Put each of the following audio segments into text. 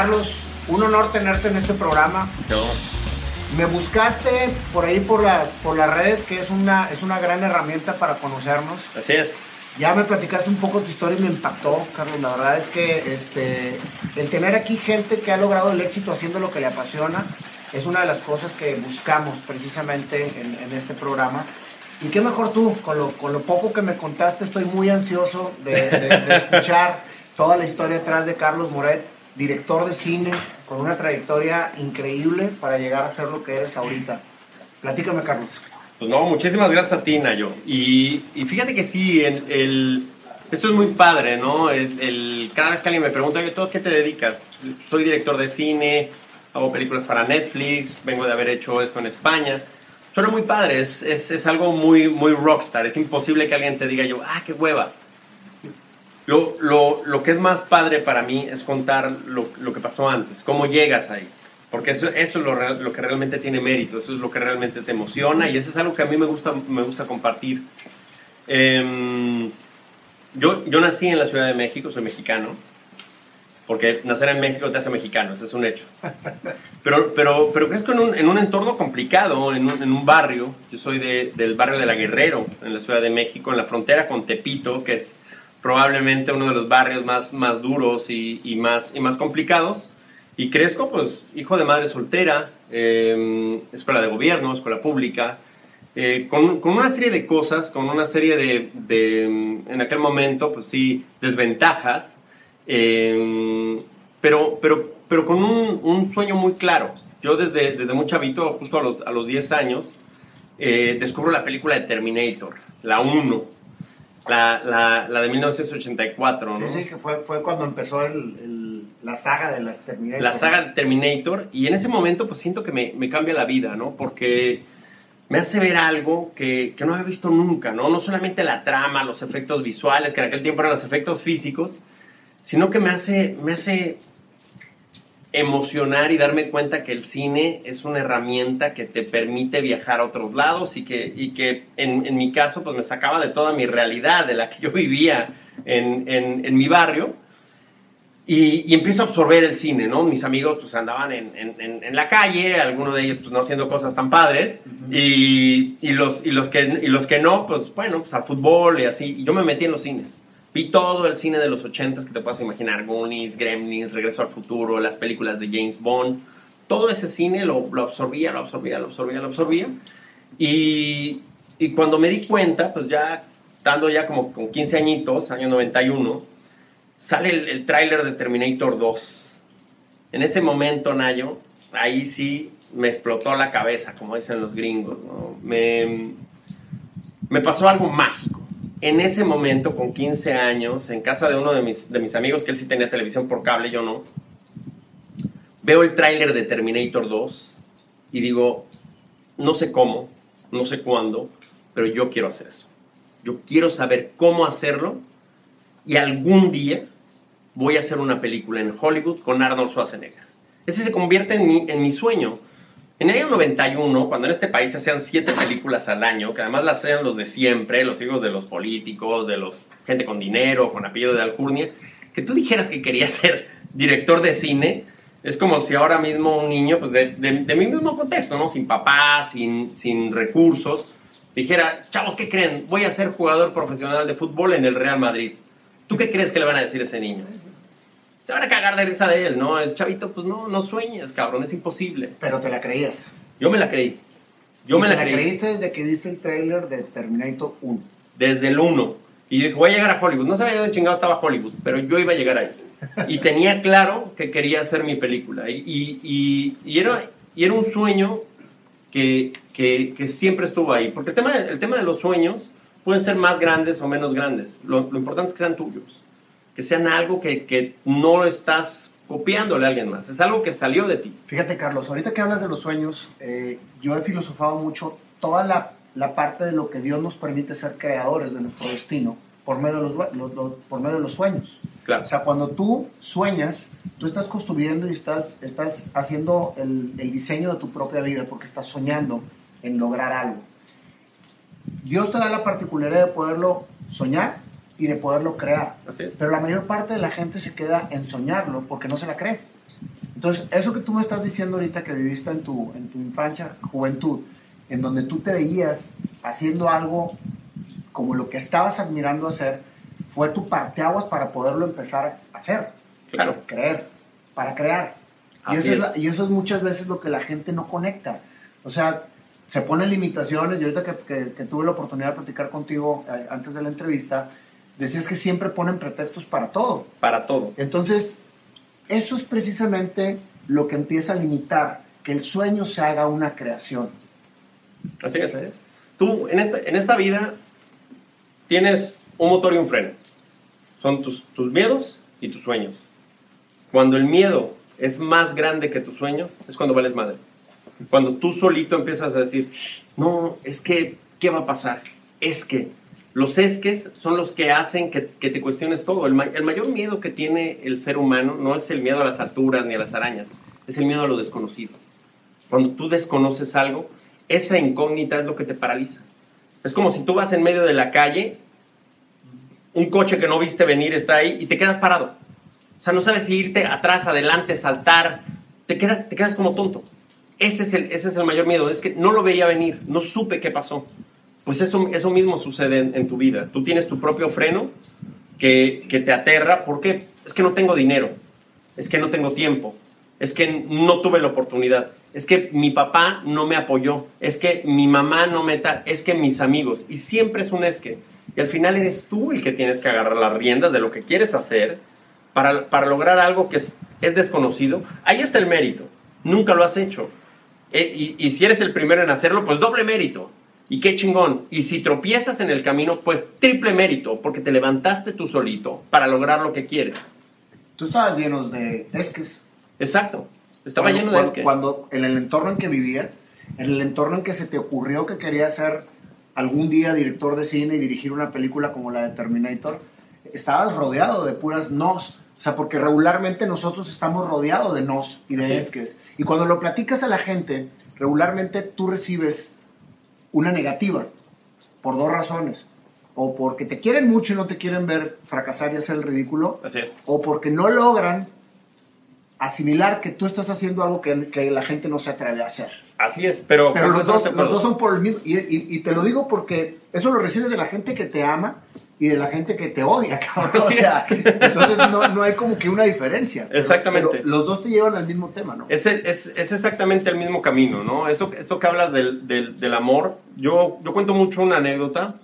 Carlos, un honor tenerte en este programa. No. Me buscaste por ahí por las, por las redes, que es una, es una gran herramienta para conocernos. Así es. Ya me platicaste un poco tu historia y me impactó, Carlos. La verdad es que este, el tener aquí gente que ha logrado el éxito haciendo lo que le apasiona es una de las cosas que buscamos precisamente en, en este programa. Y qué mejor tú, con lo, con lo poco que me contaste, estoy muy ansioso de, de- de escuchar toda la historia detrás de Carlos Moret, director de cine, con una trayectoria increíble para llegar a ser lo que eres ahorita. Platícame, Carlos. Pues no, muchísimas gracias a ti, Nayo. Y, y fíjate que sí, el, el- esto es muy padre, ¿no? El, el- cada vez que alguien me pregunta, ¿tú a qué te dedicas? Soy director de cine, hago películas para Netflix, vengo de haber hecho esto en España. Suena muy padre, es, es, es algo muy, muy rockstar. Es imposible que alguien te diga yo, ah, qué hueva. Lo, lo, lo que es más padre para mí es contar lo, lo que pasó antes, cómo llegas ahí. Porque eso, eso es lo, que realmente tiene mérito, eso es lo que realmente te emociona y eso es algo que a mí me gusta, me gusta compartir. Em, yo, yo nací en la Ciudad de México, soy mexicano, porque nacer en México te hace mexicano, ese es un hecho. Pero, pero, pero crezco en un, en un entorno complicado, en un, en un barrio. Yo soy de- del barrio de La Guerrero, en la Ciudad de México, en la frontera con Tepito, que es probablemente uno de los barrios más, más duros y, y más, y más complicados. Y crezco, pues, hijo de madre soltera, eh, escuela de gobierno, escuela pública, eh, con, con una serie de cosas, con una serie de, de, mm, en aquel momento, pues sí, desventajas, eh, pero, pero, pero con un, un sueño muy claro. Yo desde, desde muy chavito, justo a los, a los 10 años, eh, descubro la película de Terminator, la 1, la, la, la de 1984, ¿no? Sí, sí, que fue, fue cuando empezó el- el- la saga de las Terminator. la saga de Terminator y en ese momento pues siento que me, me cambia la vida, ¿no? Porque me hace ver algo que, que no había visto nunca, ¿no? No solamente la trama, los efectos visuales, que en aquel tiempo eran los efectos físicos, sino que me hace, me hace emocionar y darme cuenta que el cine es una herramienta que te permite viajar a otros lados y que, y que en, en mi caso pues me sacaba de toda mi realidad, de la que yo vivía en, en, en mi barrio. Y, y empiezo a absorber el cine, ¿no? Mis amigos pues andaban en, en- en- en la calle, algunos de ellos pues no haciendo cosas tan padres, y, y los, y, los que, y los que no, pues bueno, pues al fútbol y así. Y yo me metí en los cines. Vi todo el cine de los ochentas que te puedas imaginar, Goonies, Gremlins, Regreso al Futuro, las películas de James Bond. Todo ese cine lo, lo absorbía, lo absorbía, lo absorbía, lo absorbía. Y, y cuando me di cuenta, pues ya, estando ya como con 15 añitos, año 91, sale el, el tráiler de Terminator 2. En ese momento, Nayo, ahí sí me explotó la cabeza, como dicen los gringos. ¿no? Me, me pasó algo mágico. En ese momento, con 15 años, en casa de uno de mis, de mis amigos, que él sí tenía televisión por cable, yo no, veo el tráiler de Terminator 2 y digo, no sé cómo, no sé cuándo, pero yo quiero hacer eso. Yo quiero saber cómo hacerlo y algún día voy a hacer una película en Hollywood con Arnold Schwarzenegger. Ese se convierte en mi, en mi sueño. En el año 91, cuando en este país se hacían siete películas al año, que además las hacían los de siempre, los hijos de los políticos, de los gente con dinero, con apellido de alcurnia, que tú dijeras que querías ser director de cine, es como si ahora mismo un niño, pues de, de- de mi mismo contexto, ¿no? Sin papá, sin, sin recursos, dijera, chavos, ¿qué creen? Voy a ser jugador profesional de fútbol en el Real Madrid. ¿Tú qué crees que le van a decir a ese niño? Se van a cagar de risa de él, ¿no? Es chavito, pues no, no sueñes, cabrón, es imposible. Pero te la creías. Yo me la creí. Yo me te la creí creíste desde que viste el tráiler de Terminator 1. desde el 1. Y dije, voy a llegar a Hollywood. No sabía dónde chingado estaba Hollywood, pero yo iba a llegar ahí. Y tenía claro que quería hacer mi película. Y, y, y- y era, y era un sueño que, que, que siempre estuvo ahí. Porque el tema, el tema de los sueños pueden ser más grandes o menos grandes. Lo, lo importante es que sean tuyos. Que sean algo que, que no estás copiándole a alguien más. Es algo que salió de ti. Fíjate, Carlos, ahorita que hablas de los sueños, eh, yo he filosofado mucho toda la, la parte de lo que Dios nos permite ser creadores de nuestro destino por medio de los, los- por medio de los sueños. Claro. O sea, cuando tú sueñas, tú estás construyendo y estás, estás haciendo el, el diseño de tu propia vida porque estás soñando en lograr algo. Dios te da la particularidad de poderlo soñar y de poderlo crear. Así es. Pero la mayor parte de la gente se queda en soñarlo porque no se la cree. Entonces, eso que tú me estás diciendo ahorita que viviste en tu, en tu infancia, juventud, en donde tú te veías haciendo algo como lo que estabas admirando hacer, fue tu parteaguas para poderlo empezar a hacer. Claro. Para creer, para crear. Y eso, es. es. la- y eso es muchas veces lo que la gente no conecta. O sea, se ponen limitaciones y ahorita que, que- que tuve la oportunidad de platicar contigo eh, antes de la entrevista, decías que siempre ponen pretextos para todo. Para todo. Entonces, eso es precisamente lo que empieza a limitar que el sueño se haga una creación. Así es. Tú, en esta, en esta vida, tienes un motor y un freno. Son tus, tus miedos y tus sueños. Cuando el miedo es más grande que tu sueño, es cuando vales madre. Cuando tú solito empiezas a decir, no, es que, ¿qué va a pasar? Es que. Los esques son los que hacen que, te cuestiones todo. El, el mayor miedo que tiene el ser humano no es el miedo a las alturas ni a las arañas, es el miedo a lo desconocido. Cuando tú desconoces algo, esa incógnita es lo que te paraliza. Es como si tú vas en medio de la calle, un coche que no viste venir está ahí y te quedas parado. O sea, no sabes si irte atrás, adelante, saltar. Te quedas, te quedas como tonto. Ese es, el, ese es el mayor miedo. Es que no lo veía venir, no supe qué pasó. Pues eso, eso mismo sucede en, tu vida. Tú tienes tu propio freno que, que te aterra. ¿Por qué? Es que no tengo dinero. Es que no tengo tiempo. Es que no tuve la oportunidad. Es que mi papá no me apoyó. Es que mi mamá no me tal. Es que mis amigos. Y siempre es un es que. Y al final eres tú el que tienes que agarrar las riendas de lo que quieres hacer para, para lograr algo que es, es desconocido. Ahí está el mérito. Nunca lo has hecho. Eh, y si eres el primero en hacerlo, pues doble mérito. Y qué chingón. Y si tropiezas en el camino, pues triple mérito, porque te levantaste tú solito para lograr lo que quieres. Tú estabas lleno de esques. Exacto. Estaba Cuando- lleno de cuando, esque. Cuando en el entorno en que vivías, en el entorno en que se te ocurrió que querías ser algún día director de cine y dirigir una película como la de Terminator, estabas rodeado de puras nos. O sea, porque regularmente nosotros estamos rodeados de nos y de es. esques. Y cuando lo platicas a la gente, regularmente tú recibes una negativa por dos razones. O porque te quieren mucho y no te quieren ver fracasar y hacer el ridículo, Así es. o porque no logran asimilar que tú estás haciendo algo que, que la gente no se atreve a hacer. Así es, pero... Pero los dos, los dos son por el mismo. Y, y- y te lo digo porque eso lo recibes de la gente que te ama y de la gente que te odia, cabrón. O Así sea, entonces no, no hay como que una diferencia. Exactamente. pero los dos te llevan al mismo tema, ¿no? Es, es, es exactamente el mismo camino, ¿no? Esto, esto que hablas del, del, del amor, yo, yo cuento mucho una anécdota.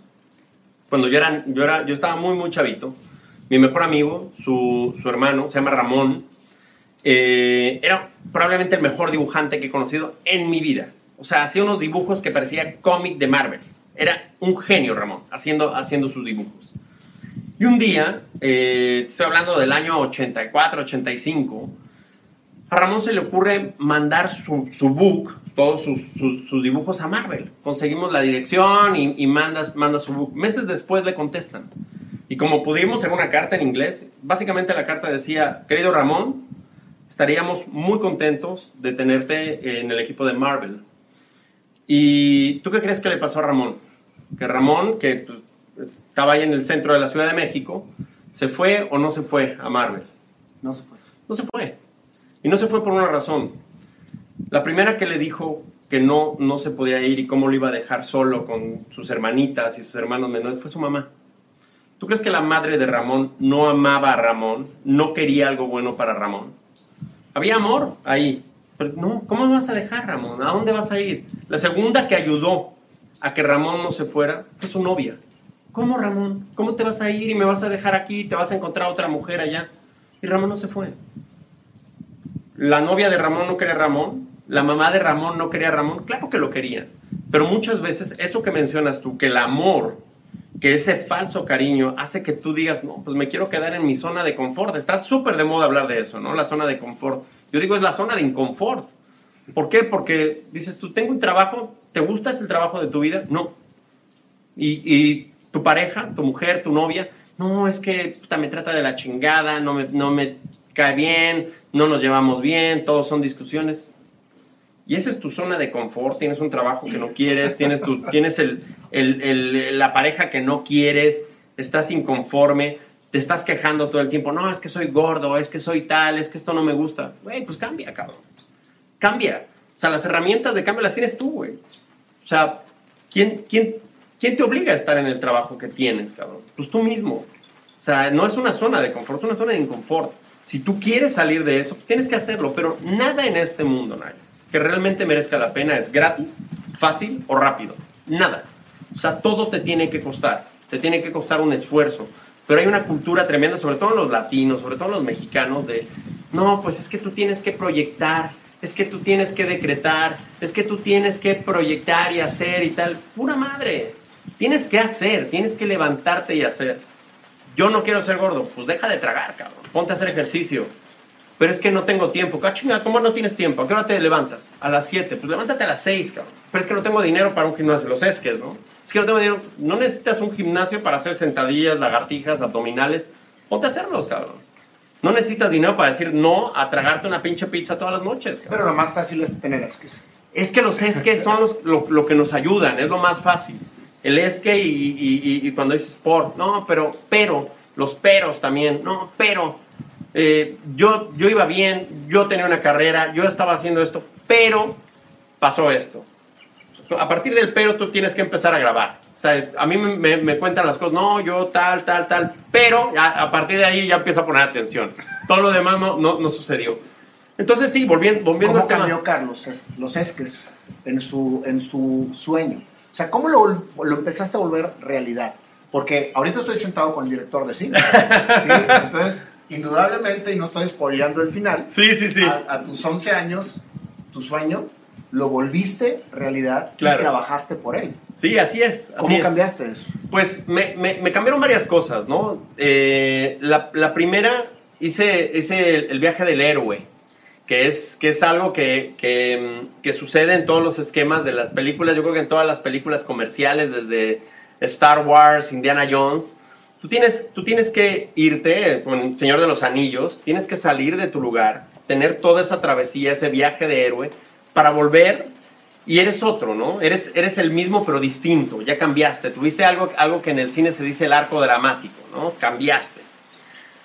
Cuando yo era, yo era, yo estaba muy, muy chavito, mi mejor amigo, su, su hermano, se llama Ramón, eh, era probablemente el mejor dibujante que he conocido en mi vida. O sea, hacía unos dibujos que parecía cómic de Marvel. Era un genio Ramón, haciendo, haciendo sus dibujos. Y un día, eh, estoy hablando del año 84, 85, a Ramón se le ocurre mandar su, su book, todos sus, sus- dibujos a Marvel. Conseguimos la dirección y, y manda su book. Meses después le contestan. Y como pudimos en una carta en inglés, básicamente la carta decía, querido Ramón, estaríamos muy contentos de tenerte en el equipo de Marvel. ¿Y tú qué crees que le pasó a Ramón? Que Ramón, que pues, estaba ahí en el centro de la Ciudad de México, ¿se fue o no se fue a Marvel? No se puede. No se fue. Y no se fue por una razón. La primera que le dijo que no, no se podía ir y cómo lo iba a dejar solo con sus hermanitas y sus hermanos menores fue su mamá. ¿Tú crees que la madre de Ramón no amaba a Ramón? ¿No quería algo bueno para Ramón? Había amor ahí. Pero no, ¿cómo me vas a dejar, Ramón? ¿A dónde vas a ir? La segunda que ayudó a que Ramón no se fuera fue su novia. ¿Cómo, Ramón? ¿Cómo te vas a ir y me vas a dejar aquí y te vas a encontrar otra mujer allá? Y Ramón no se fue. La novia de Ramón no quería a Ramón, la mamá de Ramón no quería a Ramón, claro que lo quería. Pero muchas veces eso que mencionas tú, que el amor, que ese falso cariño hace que tú digas, no, pues me quiero quedar en mi zona de confort. Está súper de moda hablar de eso, ¿no? La zona de confort. Yo digo, es la zona de inconfort. ¿Por qué? Porque dices, tú tengo un trabajo, ¿te gusta ese trabajo de tu vida? No. Y tu pareja, tu mujer, tu novia, no, es que puta, me trata de la chingada, no me, no me cae bien, no nos llevamos bien, todos son discusiones. Y esa es tu zona de confort, tienes un trabajo que no quieres, tienes, tu, tienes el, el- el- la pareja que no quieres, estás inconforme, te te estás quejando todo el tiempo, no, es que soy gordo, es que soy tal, es que esto no me gusta. Güey, pues cambia, cabrón. Cambia. O sea, las herramientas de cambio las tienes tú, güey. O sea, ¿quién, quién, ¿quién te obliga a estar en el trabajo que tienes, cabrón? Pues tú mismo. O sea, no es una zona de confort, es una zona de inconfort. Si tú quieres salir de eso, tienes que hacerlo, pero nada en este mundo, Naya, que realmente merezca la pena es gratis, fácil o rápido. Nada. O sea, todo te tiene que costar, te tiene que costar un esfuerzo. Pero hay una cultura tremenda, sobre todo los latinos, sobre todo los mexicanos, de, no, pues es que tú tienes que proyectar, es que tú tienes que decretar, es que tú tienes que proyectar y hacer y tal. Pura madre. Tienes que hacer, tienes que levantarte y hacer. Yo no quiero ser gordo, pues deja de tragar, cabrón. Ponte a hacer ejercicio. Pero es que no tengo tiempo. Ah, ¿Cómo no tienes tiempo? ¿A qué hora te levantas? A las 7. Pues levántate a las 6, cabrón. Pero es que no tengo dinero para un gimnasio. Los esques, ¿no? Es que no tengo dinero. No necesitas un gimnasio para hacer sentadillas, lagartijas, abdominales. Ponte a hacerlo, cabrón. No necesitas dinero para decir no a tragarte una pinche pizza todas las noches. Pero lo más fácil es tener esques. Es que los esques son los, lo, que nos ayudan, es lo más fácil. El esque y, y, cuando dices sport, no, pero, pero, los peros también, no, pero, eh, yo, yo iba bien, yo tenía una carrera, yo estaba haciendo esto, pero pasó esto. A partir del pero tú tienes que empezar a grabar. O sea, a mí me, me, cuentan las cosas, no, yo tal, tal, tal, pero a, partir de ahí ya empiezo a poner atención. Todo lo demás no, no, sucedió. Entonces sí, volviendo, volviendo ¿Cómo cambió Carlos los esques en su, en su sueño? O sea, ¿cómo lo, lo empezaste a volver realidad? Porque ahorita estoy sentado con el director de cine. ¿sí? Entonces, indudablemente, y no estoy spoileando el final, sí, sí, sí. A, a, tus 11 años, tu sueño lo volviste realidad y trabajaste por él. Sí, así es. ¿Cómo cambiaste eso? Pues me, me, cambiaron varias cosas, ¿no? Eh, la, la, primera, hice, hice el, viaje del héroe, que es, que es algo que, que, que, sucede en todos los esquemas de las películas, yo creo que en todas las películas comerciales, desde Star Wars, Indiana Jones. Tú tienes, tú tienes que irte, con Señor de los Anillos, tienes que salir de tu lugar, tener toda esa travesía, ese viaje de héroe, para volver y eres otro, ¿no? Eres, eres el mismo pero distinto, ya cambiaste, tuviste algo, algo que en el cine se dice el arco dramático, ¿no? Cambiaste.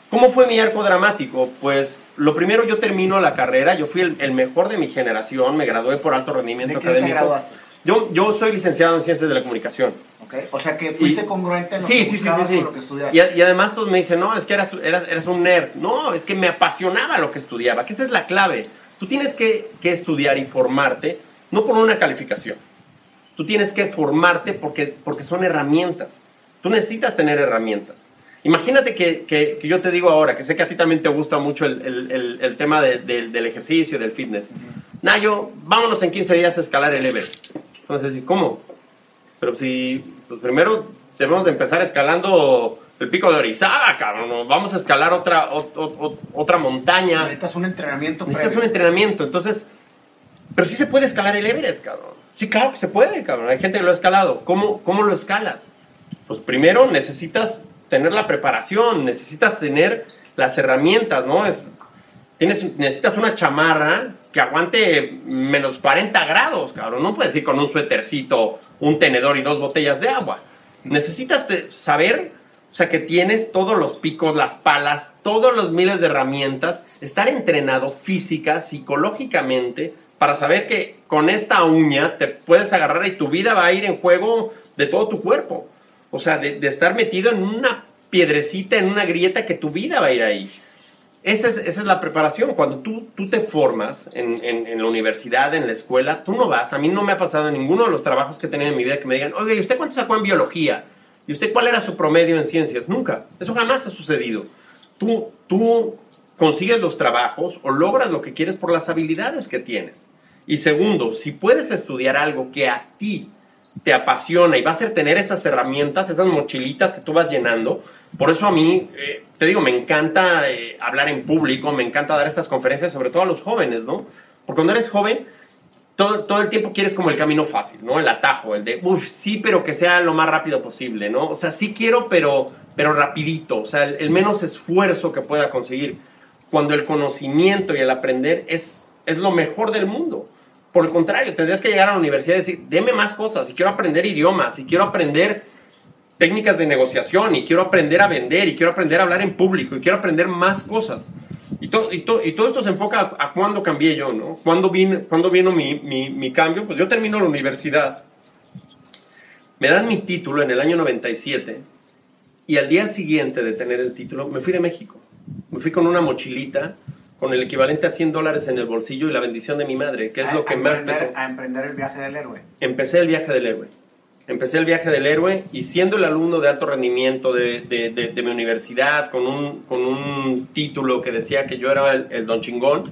¿Cómo fue mi arco dramático? Pues lo primero yo termino la carrera, yo fui el, mejor de mi generación, me gradué por alto rendimiento ¿De qué académico. yo, yo soy licenciado en ciencias de la comunicación. Okay. O sea que fuiste congruente en lo sí, que sí, sí, sí, sí. lo que estudiaste. Y, y, además todos me dicen, no, es que eras, eras, eras, un nerd. No, es que me apasionaba lo que estudiaba, que esa es la clave. Tú tienes que, estudiar y formarte, no por una calificación. Tú tienes que formarte porque, porque son herramientas. Tú necesitas tener herramientas. Imagínate que, yo te digo ahora, que sé que a ti también te gusta mucho el, tema del ejercicio, del fitness. Nayo, vámonos en 15 días a escalar el Everest. Entonces, ¿cómo? Pero si, pues primero debemos de empezar escalando el pico de Orizaba, cabrón. Vamos a escalar otra, otra montaña. Necesitas un entrenamiento. Necesitas un entrenamiento. Entonces, pero sí se puede escalar el Everest, cabrón. Sí, claro que se puede, cabrón. Hay gente que lo ha escalado. ¿Cómo, cómo lo escalas? Pues primero necesitas tener la preparación, necesitas tener las herramientas, ¿no? Es, tienes, necesitas una chamarra que aguante menos 40 grados, cabrón. No puedes ir con un suétercito, un tenedor y dos botellas de agua. Necesitas saber o sea, que tienes todos los picos, las palas, todos los miles de herramientas, estar entrenado física, psicológicamente, para saber que con esta uña te puedes agarrar y tu vida va a ir en juego de todo tu cuerpo. O sea, de, estar metido en una piedrecita, en una grieta, que tu vida va a ir ahí. Esa es, esa es la preparación. Cuando tú, tú te formas en, en, la universidad, en la escuela, tú no vas. A mí no me ha pasado en ninguno de los trabajos que he tenido en mi vida que me digan, oye, ¿y usted cuánto sacó en biología? ¿Y usted cuál era su promedio en ciencias? Nunca. Eso jamás ha sucedido. Tú, tú consigues los trabajos o logras lo que quieres por las habilidades que tienes. Y segundo, si puedes estudiar algo que a ti te apasiona y va a ser tener esas herramientas, esas mochilitas que tú vas llenando, por eso a mí, eh, te digo, me encanta eh, hablar en público, me encanta dar estas conferencias, sobre todo a los jóvenes, ¿no? Porque cuando eres joven, todo, el tiempo quieres como el camino fácil, ¿no? El atajo, el de, uff, sí, pero que sea lo más rápido posible, ¿no? O sea, sí quiero, pero, pero rapidito, o sea, el, menos esfuerzo que pueda conseguir. Cuando el conocimiento y el aprender es, es lo mejor del mundo. Por el contrario, tendrías que llegar a la universidad y decir, deme más cosas, si quiero aprender idiomas, si quiero aprender técnicas de negociación y quiero aprender a vender y quiero aprender a hablar en público y quiero aprender más cosas. Y, y, y todo esto se enfoca a, cuándo cambié yo, ¿no? ¿Cuándo, vino mi, mi, mi cambio? Pues yo termino la universidad, me dan mi título en el año 97 y al día siguiente de tener el título me fui de México. Me fui con una mochilita con el equivalente a 100 dólares en el bolsillo y la bendición de mi madre, que es lo que más pesó. A emprender el viaje del héroe. Empecé el viaje del héroe. Empecé el viaje del héroe y siendo el alumno de alto rendimiento de, de, de, mi universidad, con un, con un título que decía que yo era el, el don chingón,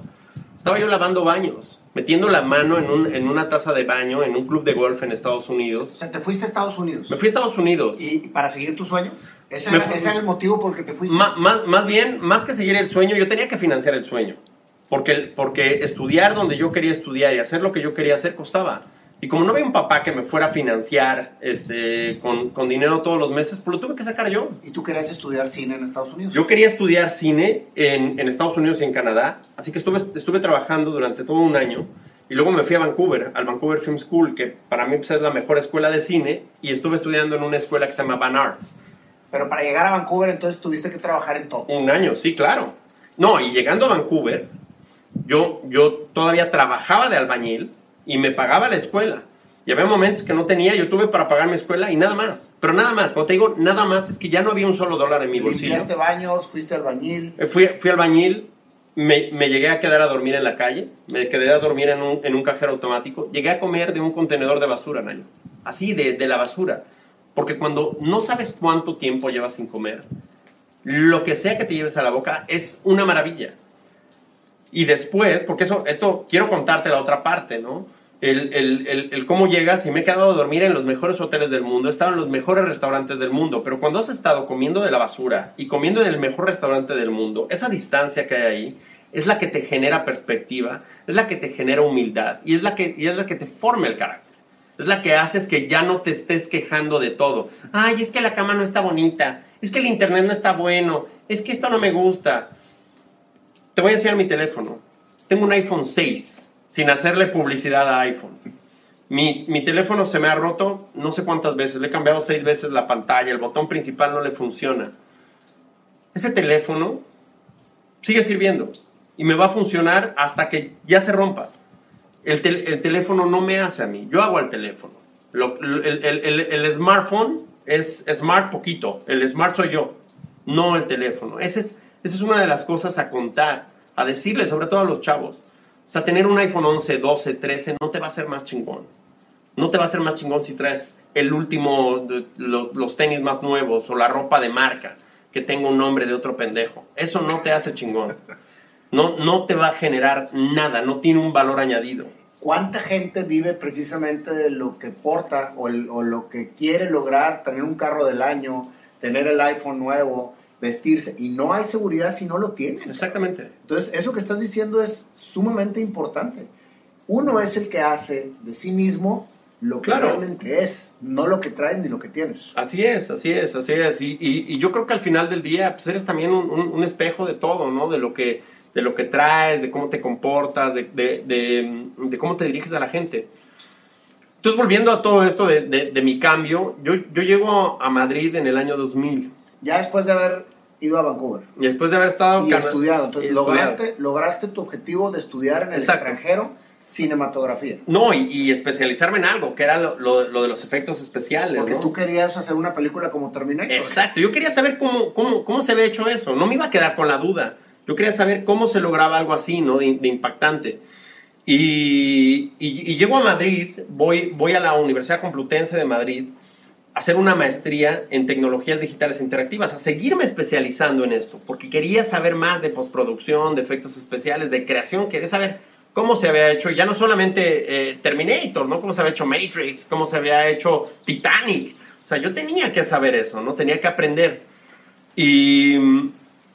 estaba yo lavando baños, metiendo la mano en, un, en una taza de baño en un club de golf en Estados Unidos. O sea, ¿te fuiste a Estados Unidos? Me fui a Estados Unidos. ¿Y para seguir tu sueño? ¿Ese, era, el motivo por el que te fuiste? Más, más, bien, más que seguir el sueño, yo tenía que financiar el sueño. Porque, porque estudiar donde yo quería estudiar y hacer lo que yo quería hacer costaba. Y como no había un papá que me fuera a financiar este, con, con, dinero todos los meses, pues lo tuve que sacar yo. ¿Y tú querías estudiar cine en Estados Unidos? Yo quería estudiar cine en, en Estados Unidos y en Canadá. Así que estuve, estuve trabajando durante todo un año. Y luego me fui a Vancouver, al Vancouver Film School, que para mí pues, es la mejor escuela de cine. Y estuve estudiando en una escuela que se llama Van Arts pero para llegar a Vancouver, entonces tuviste que trabajar en todo. Un año, sí, claro. No, y llegando a Vancouver, yo, yo todavía trabajaba de albañil y me pagaba la escuela. Y había momentos que no tenía, yo tuve para pagar mi escuela y nada más. Pero nada más, cuando te digo nada más, es que ya no había un solo dólar en mi bolsillo. ¿Limpiaste baños? ¿Fuiste albañil? Eh, fui, fui albañil, me, me, llegué a quedar a dormir en la calle, me quedé a dormir en un, en un cajero automático, llegué a comer de un contenedor de basura, Nayo. Así, de, de la basura. Porque cuando no sabes cuánto tiempo llevas sin comer, lo que sea que te lleves a la boca es una maravilla. Y después, porque eso, esto quiero contarte la otra parte, ¿no? El, el, el, cómo llegas y me he quedado a dormir en los mejores hoteles del mundo, he estado en los mejores restaurantes del mundo, pero cuando has estado comiendo de la basura y comiendo en el mejor restaurante del mundo, esa distancia que hay ahí es la que te genera perspectiva, es la que te genera humildad y es la que, y es la que te forma el carácter es la que haces que ya no te estés quejando de todo. Ay, es que la cama no está bonita, es que el internet no está bueno, es que esto no me gusta. Te voy a enseñar mi teléfono. Tengo un iPhone 6, sin hacerle publicidad a iPhone. Mi, mi, teléfono se me ha roto no sé cuántas veces, le he cambiado seis veces la pantalla, el botón principal no le funciona. Ese teléfono sigue sirviendo y me va a funcionar hasta que ya se rompa. El, el, teléfono no me hace a mí, yo hago al teléfono. el, el, el, smartphone es smart poquito, el smart soy yo, no el teléfono. Esa es, esa es una de las cosas a contar, a decirle, sobre todo a los chavos. O sea, tener un iPhone 11, 12, 13 no te va a hacer más chingón. No te va a hacer más chingón si traes el último, los, los tenis más nuevos o la ropa de marca que tenga un nombre de otro pendejo. Eso no te hace chingón no, no te va a generar nada, no tiene un valor añadido. ¿Cuánta gente vive precisamente de lo que porta o, lo que quiere lograr, tener un carro del año, tener el iPhone nuevo, vestirse? Y no hay seguridad si no lo tienen. Exactamente. Entonces, eso que estás diciendo es sumamente importante. Uno es el que hace de sí mismo lo que realmente es, no lo que traen ni lo que tienes. Así es, así es, así es. Y, y, yo creo que al final del día pues eres también un, un, espejo de todo, ¿no? De lo que de lo que traes, de cómo te comportas, de, de, de, cómo te diriges a la gente. Entonces, volviendo a todo esto de, mi cambio, yo, yo llego a Madrid en el año 2000. Ya después de haber ido a Vancouver. Y después de haber estado... Y estudiado. Entonces, lograste, lograste tu objetivo de estudiar en el extranjero cinematografía. No, y, especializarme en algo, que era lo, lo, de los efectos especiales. Porque tú querías hacer una película como Terminator. Exacto, yo quería saber cómo, cómo, cómo se había hecho eso. No me iba a quedar con la duda. Yo quería saber cómo se lograba algo así, ¿no? De, impactante. Y, y, llego a Madrid, voy, voy a la Universidad Complutense de Madrid a hacer una maestría en tecnologías digitales interactivas, a seguirme especializando en esto, porque quería saber más de postproducción, de efectos especiales, de creación, quería saber cómo se había hecho, ya no solamente eh, Terminator, ¿no? Cómo se había hecho Matrix, cómo se había hecho Titanic. O sea, yo tenía que saber eso, ¿no? Tenía que aprender. Y,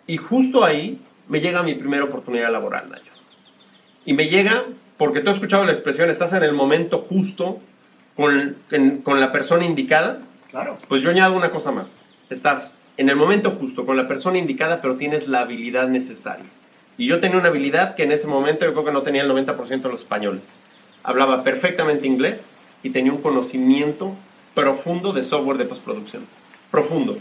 y justo ahí me llega mi primera oportunidad laboral, Nayo. Y me llega porque tú has escuchado la expresión, estás en el momento justo con, con la persona indicada. Claro. Pues yo añado una cosa más. Estás en el momento justo con la persona indicada, pero tienes la habilidad necesaria. Y yo tenía una habilidad que en ese momento yo creo que no tenía el 90% de los españoles. Hablaba perfectamente inglés y tenía un conocimiento profundo de software de postproducción. profundo.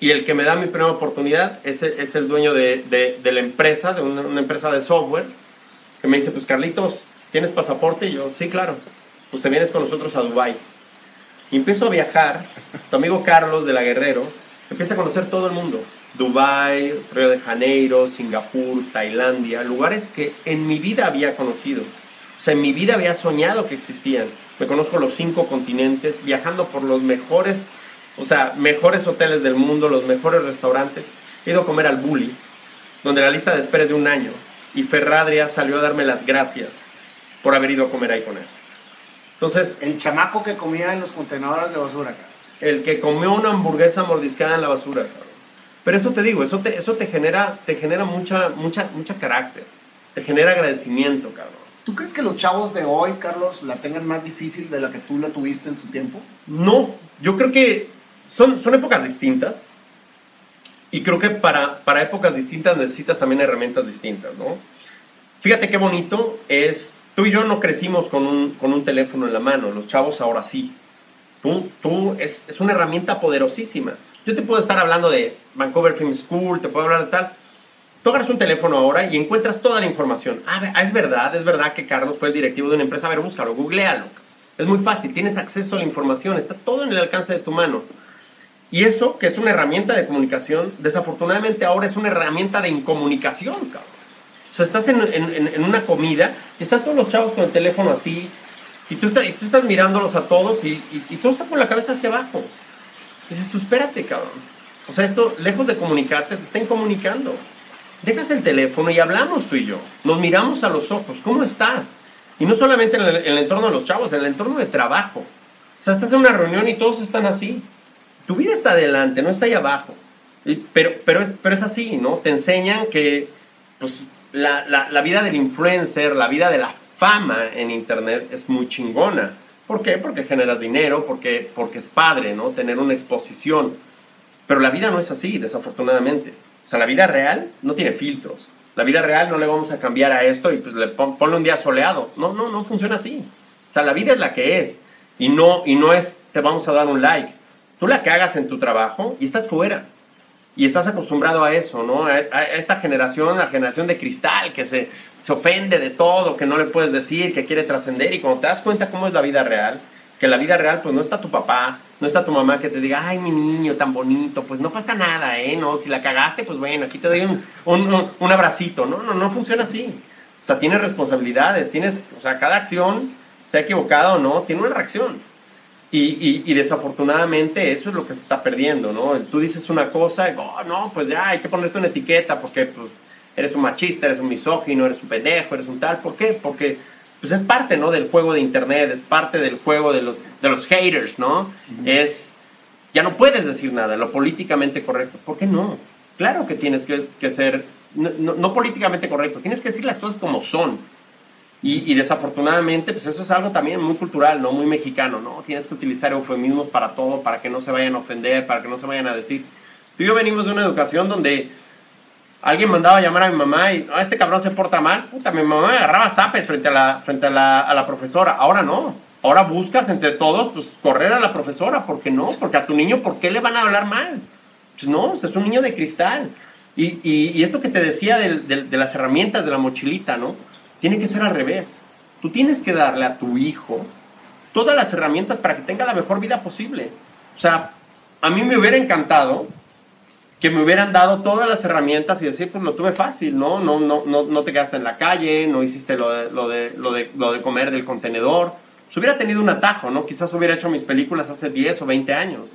Y el que me da mi primera oportunidad es, es el dueño de, de, la empresa, de una, una, empresa de software, que me dice, pues Carlitos, ¿tienes pasaporte? Y yo, sí, claro. Pues te vienes con nosotros a Dubai Y empiezo a viajar. Tu amigo Carlos de la Guerrero empieza a conocer todo el mundo. Dubai, Río de Janeiro, Singapur, Tailandia, lugares que en mi vida había conocido. O sea, en mi vida había soñado que existían. Me conozco los cinco continentes, viajando por los mejores, o sea, mejores hoteles del mundo, los mejores restaurantes. He ido a comer al Bully, donde la lista de espera es de un año. Y Ferradria salió a darme las gracias por haber ido a comer ahí con él. Entonces... El chamaco que comía en los contenedores de basura, El que comió una hamburguesa mordiscada en la basura, pero eso te digo, eso te, eso te genera, te genera mucha, mucha, mucha carácter. Te genera agradecimiento, cabrón. ¿Tú crees que los chavos de hoy, Carlos, la tengan más difícil de la que tú la tuviste en tu tiempo? No, yo creo que son, son épocas distintas. Y creo que para, para épocas distintas necesitas también herramientas distintas, ¿no? Fíjate qué bonito es, tú y yo no crecimos con un, con un teléfono en la mano, los chavos ahora sí. Tú, tú es, es una herramienta poderosísima. Yo te puedo estar hablando de Vancouver Film School, te puedo hablar de tal. Tú agarras un teléfono ahora y encuentras toda la información. Ah, es verdad, es verdad que Carlos fue el directivo de una empresa. A ver, búscalo, googlealo. Es muy fácil, tienes acceso a la información, está todo en el alcance de tu mano. Y eso, que es una herramienta de comunicación, desafortunadamente ahora es una herramienta de incomunicación, cabrón. O sea, estás en, una comida y están todos los chavos con el teléfono así, y tú, estás, mirándolos a todos y, y, y todo está con la cabeza hacia abajo. Dices tú, espérate, cabrón. O sea, esto, lejos de comunicarte, te están comunicando. Dejas el teléfono y hablamos tú y yo. Nos miramos a los ojos. ¿Cómo estás? Y no solamente en el, entorno de los chavos, en el entorno de trabajo. O sea, estás en una reunión y todos están así. Tu vida está adelante, no está ahí abajo. pero, pero, es, pero es así, ¿no? Te enseñan que pues, la, la vida del influencer, la vida de la fama en Internet es muy chingona. ¿Por qué? Porque generas dinero, porque, porque es padre, ¿no? Tener una exposición. Pero la vida no es así, desafortunadamente. O sea, la vida real no tiene filtros. La vida real no le vamos a cambiar a esto y pues le ponle un día soleado. No, no, no funciona así. O sea, la vida es la que es. Y no, y no es te vamos a dar un like. Tú la que hagas en tu trabajo y estás fuera y estás acostumbrado a eso, ¿no? A, esta generación, la generación de cristal, que se, se ofende de todo, que no le puedes decir, que quiere trascender, y cuando te das cuenta cómo es la vida real, que la vida real, pues no está tu papá, no está tu mamá que te diga, ay, mi niño tan bonito, pues no pasa nada, ¿eh? No, si la cagaste, pues bueno, aquí te doy un, un, un abracito, no, no, no funciona así. O sea, tienes responsabilidades, tienes, o sea, cada acción, sea equivocada o no, tiene una reacción. Y, y, desafortunadamente eso es lo que se está perdiendo, ¿no? Tú dices una cosa y, oh, no, pues ya hay que ponerte una etiqueta porque pues, eres un machista, eres un misógino, eres un pendejo, eres un tal. ¿Por qué? Porque pues es parte, ¿no? Del juego de internet, es parte del juego de los, de los haters, ¿no? Es, ya no puedes decir nada, lo políticamente correcto. ¿Por qué no? Claro que tienes que, que ser, no, no políticamente correcto, tienes que decir las cosas como son y, desafortunadamente, pues eso es algo también muy cultural, ¿no? Muy mexicano, ¿no? Tienes que utilizar eufemismos para todo, para que no se vayan a ofender, para que no se vayan a decir. Tú y yo venimos de una educación donde alguien mandaba a llamar a mi mamá y, este cabrón se porta mal. Puta, mi mamá agarraba zapes frente a la, frente a la, a la profesora. Ahora no. Ahora buscas entre todos, pues, correr a la profesora. ¿Por qué no? Porque a tu niño, ¿por qué le van a hablar mal? Pues no, es un niño de cristal. Y, y, y esto que te decía de, de las herramientas de la mochilita, ¿no? Tiene que ser al revés. Tú tienes que darle a tu hijo todas las herramientas para que tenga la mejor vida posible. O sea, a mí me hubiera encantado que me hubieran dado todas las herramientas y decir, pues lo tuve fácil, ¿no? No, no, no, no te quedaste en la calle, no hiciste lo de, lo, de, lo, de, lo de comer del contenedor. Si hubiera tenido un atajo, ¿no? Quizás hubiera hecho mis películas hace 10 o 20 años.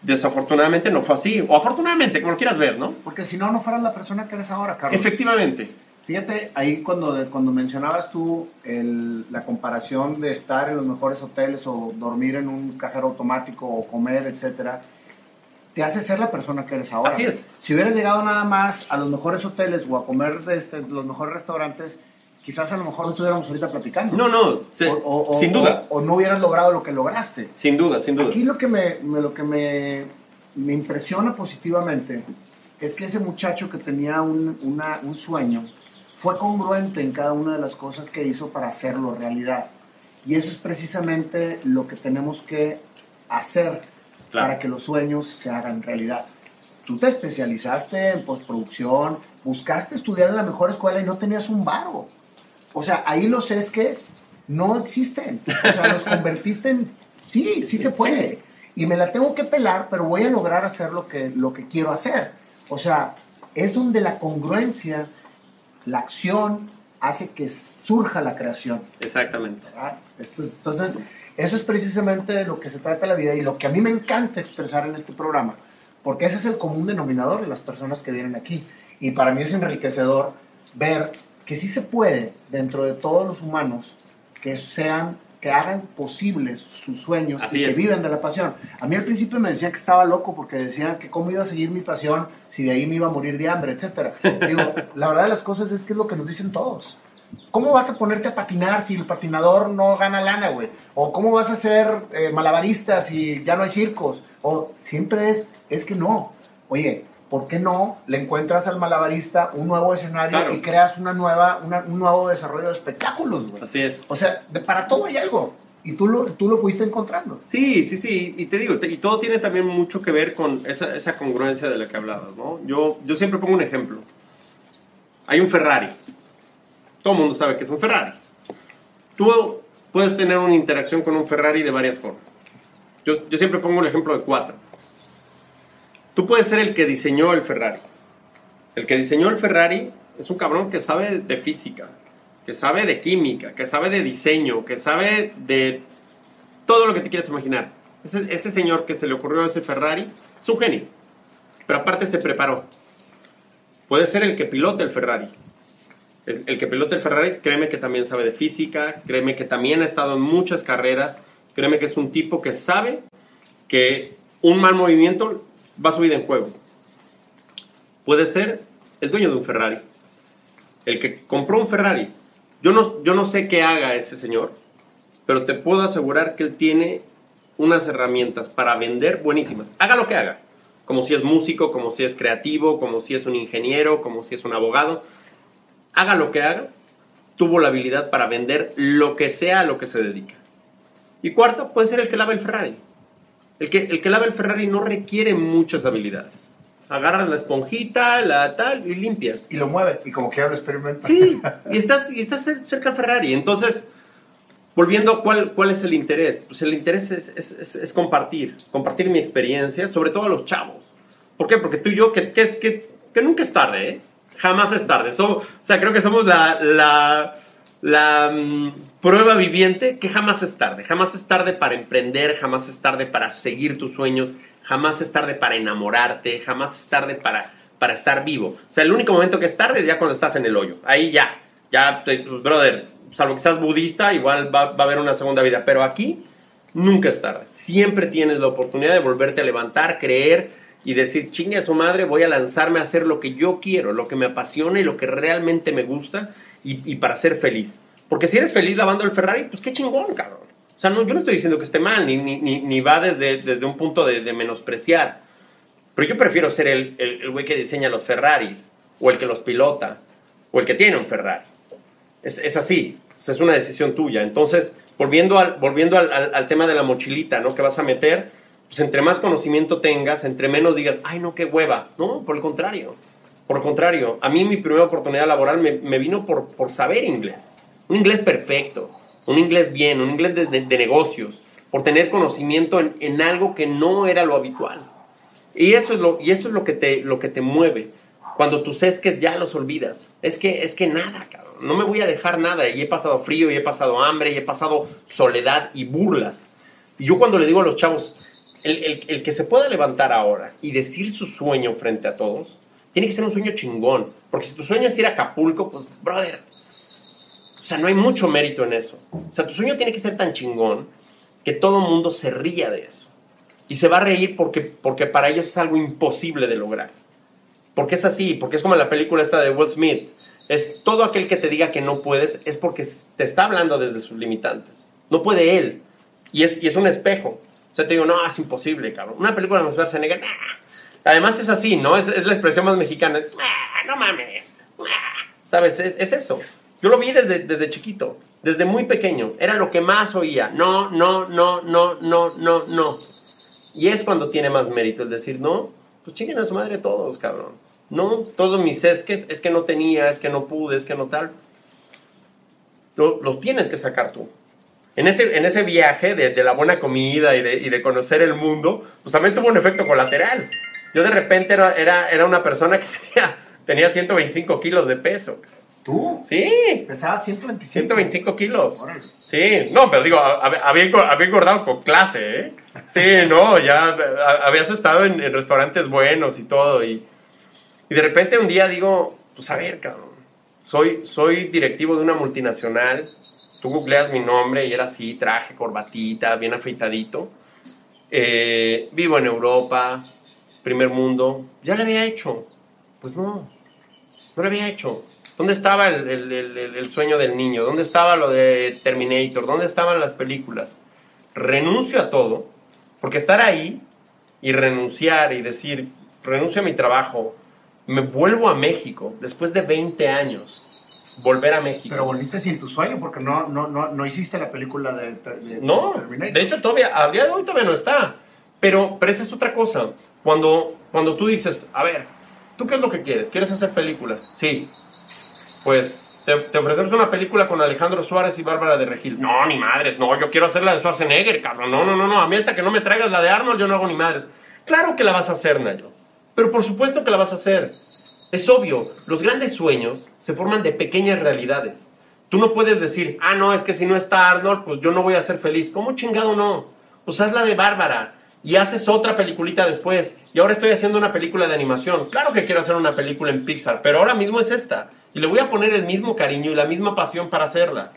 Desafortunadamente no fue así. O afortunadamente, como lo quieras ver, ¿no? Porque si no, no fueras la persona que eres ahora, Carlos. Efectivamente. Fíjate, ahí cuando, cuando mencionabas tú la comparación de estar en los mejores hoteles o dormir en un cajero automático o comer, etcétera, te hace ser la persona que eres ahora. Así es. Si hubieras llegado nada más a los mejores hoteles o a comer de este, los mejores restaurantes, quizás a lo mejor no estuviéramos ahorita platicando. No, no, sin duda. O, no hubieras logrado lo que lograste. Sin duda, sin duda. Aquí lo que me, lo que me, me impresiona positivamente es que ese muchacho que tenía un, una, un sueño, fue congruente en cada una de las cosas que hizo para hacerlo realidad. Y eso es precisamente lo que tenemos que hacer para que los sueños se hagan realidad. Tú te especializaste en postproducción, buscaste estudiar en la mejor escuela y no tenías un varo. O sea, ahí los esques no existen. O sea, los convertiste en... Sí, sí se puede. Y me la tengo que pelar, pero voy a lograr hacer lo que, lo que quiero hacer. O sea, es donde la congruencia, la acción, hace que surja la creación. Exactamente. Entonces, eso es precisamente de lo que se trata la vida y lo que a mí me encanta expresar en este programa, porque ese es el común denominador de las personas que vienen aquí. Y para mí es enriquecedor ver que sí se puede, dentro de todos los humanos, que sean que hagan posibles sus sueños y que vivan de la pasión. A mí al principio me decían que estaba loco porque decían que cómo iba a seguir mi pasión si de ahí me iba a morir de hambre, etc. Digo, la verdad de las cosas es que es lo que nos dicen todos. ¿Cómo vas a ponerte a patinar si el patinador no gana lana, güey? ¿O cómo vas a ser eh, malabarista si ya no hay circos? O siempre es, es que no. Oye, ¿por qué no le encuentras al malabarista un nuevo escenario y creas una nueva, un nuevo desarrollo de espectáculos, güey? Así es. O sea, para todo hay algo. Y tú lo, tú lo fuiste encontrando. Sí, sí, sí. Y te digo, y todo tiene también mucho que ver con esa, esa congruencia de la que hablabas, ¿no? Yo, yo siempre pongo un ejemplo. Hay un Ferrari. Todo el mundo sabe que es un Ferrari. Tú puedes tener una interacción con un Ferrari de varias formas. Yo, yo siempre pongo un ejemplo de cuatro. Tú puedes ser el que diseñó el Ferrari. El que diseñó el Ferrari es un cabrón que sabe de física, que sabe de química, que sabe de diseño, que sabe de todo lo que te quieras imaginar. Ese, señor que se le ocurrió ese Ferrari es un genio, pero aparte se preparó. Puede ser el que pilota el Ferrari. El, el que pilota el Ferrari, créeme que también sabe de física, créeme que también ha estado en muchas carreras, créeme que es un tipo que sabe que un mal movimiento va su vida en juego. Puede ser el dueño de un Ferrari, el que compró un Ferrari. Yo no, yo no sé qué haga ese señor, pero te puedo asegurar que él tiene unas herramientas para vender buenísimas. Haga lo que haga, como si es músico, como si es creativo, como si es un ingeniero, como si es un abogado. Haga lo que haga, tuvo la habilidad para vender lo que sea a lo que se dedica. Y cuarto, puede ser el que lava el Ferrari. El que, el que lava el Ferrari no requiere muchas habilidades. Agarras la esponjita, la tal, y limpias. Y lo mueve, y como que lo experimenta. Sí, y estás, y estás cerca del Ferrari. Entonces, volviendo, ¿cuál, ¿cuál es el interés? Pues el interés es, es, es, compartir, compartir mi experiencia, sobre todo a los chavos. ¿Por qué? Porque tú y yo, que, que, que, que nunca es tarde, ¿eh? Jamás es tarde. o sea, creo que somos la, la, la mm, prueba viviente que jamás es tarde. Jamás es tarde para emprender, jamás es tarde para seguir tus sueños, jamás es tarde para enamorarte, jamás es tarde para, para estar vivo. O sea, el único momento que es tarde es ya cuando estás en el hoyo. Ahí ya, ya, pues, brother, salvo que seas budista, igual va, a haber una segunda vida. Pero aquí nunca es tarde. Siempre tienes la oportunidad de volverte a levantar, creer y decir, chingue a su madre, voy a lanzarme a hacer lo que yo quiero, lo que me apasiona y lo que realmente me gusta y para ser feliz. Porque si eres feliz lavando el Ferrari, pues qué chingón, cabrón. O sea, no, yo no estoy diciendo que esté mal, ni, ni, ni, va desde, desde un punto de, de, menospreciar. Pero yo prefiero ser el, el, güey que diseña los Ferraris, o el que los pilota, o el que tiene un Ferrari. Es, es así, o sea, es una decisión tuya. Entonces, volviendo, al, volviendo al, al, al, tema de la mochilita, ¿no? Que vas a meter, pues entre más conocimiento tengas, entre menos digas, ay, no, qué hueva. No, por el contrario. Por el contrario, a mí mi primera oportunidad laboral me, me vino por, por saber inglés un inglés perfecto, un inglés bien, un inglés de, negocios, por tener conocimiento en, algo que no era lo habitual. Y eso es lo, y eso es lo, que, te, lo que te mueve. Cuando tus esques ya los olvidas. Es que, es que nada, cabrón. No me voy a dejar nada. Y he pasado frío, y he pasado hambre, y he pasado soledad y burlas. Y yo cuando le digo a los chavos, el, el que se pueda levantar ahora y decir su sueño frente a todos, tiene que ser un sueño chingón. Porque si tu sueño es ir a Acapulco, pues, brother, sea, no hay mucho mérito en eso. O sea, tu sueño tiene que ser tan chingón que todo mundo se ría de eso. Y se va a reír porque, porque para ellos es algo imposible de lograr. Porque es así, porque es como la película esta de Will Smith. Es todo aquel que te diga que no puedes es porque te está hablando desde sus limitantes. No puede él. Y es, y es un espejo. O sea, te digo, no, es imposible, cabrón. Una película de Schwarzenegger, nah. Además es así, ¿no? Es, la expresión más mexicana. no mames. ¿Sabes? Es, es eso. Yo lo vi desde, desde chiquito, desde muy pequeño. Era lo que más oía. No, no, no, no, no, no, no. Y es cuando tiene más mérito el decir, no, pues chinguen a su madre todos, cabrón. No, todos mis es que, es que no tenía, es que no pude, es que no tal. Los tienes que sacar tú. En ese, en ese viaje de, de la buena comida y de, y de, conocer el mundo, pues también tuvo un efecto colateral. Yo de repente era, era, era una persona que tenía, tenía 125 kilos de peso. ¿Tú? Sí. Pesaba 125. 125 kilos. Sí, no, pero digo, había, había engordado con clase, ¿eh? Sí, no, ya habías estado en, en restaurantes buenos y todo. Y, y, de repente un día digo, pues a ver, cabrón, soy, soy directivo de una multinacional. Tú googleas mi nombre y era así, traje, corbatita, bien afeitadito. Eh, vivo en Europa, primer mundo. Ya lo había hecho. Pues no, no lo había hecho. ¿Dónde estaba el, el, el, sueño del niño? ¿Dónde estaba lo de Terminator? ¿Dónde estaban las películas? Renuncio a todo, porque estar ahí y renunciar y decir, renuncio a mi trabajo, me vuelvo a México después de 20 años, volver a México. Pero volviste sin tu sueño, porque no, no, no, no hiciste la película de, de no, Terminator. de hecho todavía, a día de hoy todavía no está. Pero, pero esa es otra cosa. Cuando, cuando tú dices, a ver, ¿tú qué es lo que quieres? ¿Quieres hacer películas? Sí pues te, ofrecemos una película con Alejandro Suárez y Bárbara de Regil. No, ni madres, no, yo quiero hacer la de Schwarzenegger, cabrón. No, no, no, no, a mí hasta que no me traigas la de Arnold, yo no hago ni madres. Claro que la vas a hacer, Nayo. Pero por supuesto que la vas a hacer. Es obvio, los grandes sueños se forman de pequeñas realidades. Tú no puedes decir, ah, no, es que si no está Arnold, pues yo no voy a ser feliz. ¿Cómo chingado no? Pues haz la de Bárbara y haces otra peliculita después. Y ahora estoy haciendo una película de animación. Claro que quiero hacer una película en Pixar, pero ahora mismo es esta. Y le voy a poner el mismo cariño y la misma pasión para hacerla.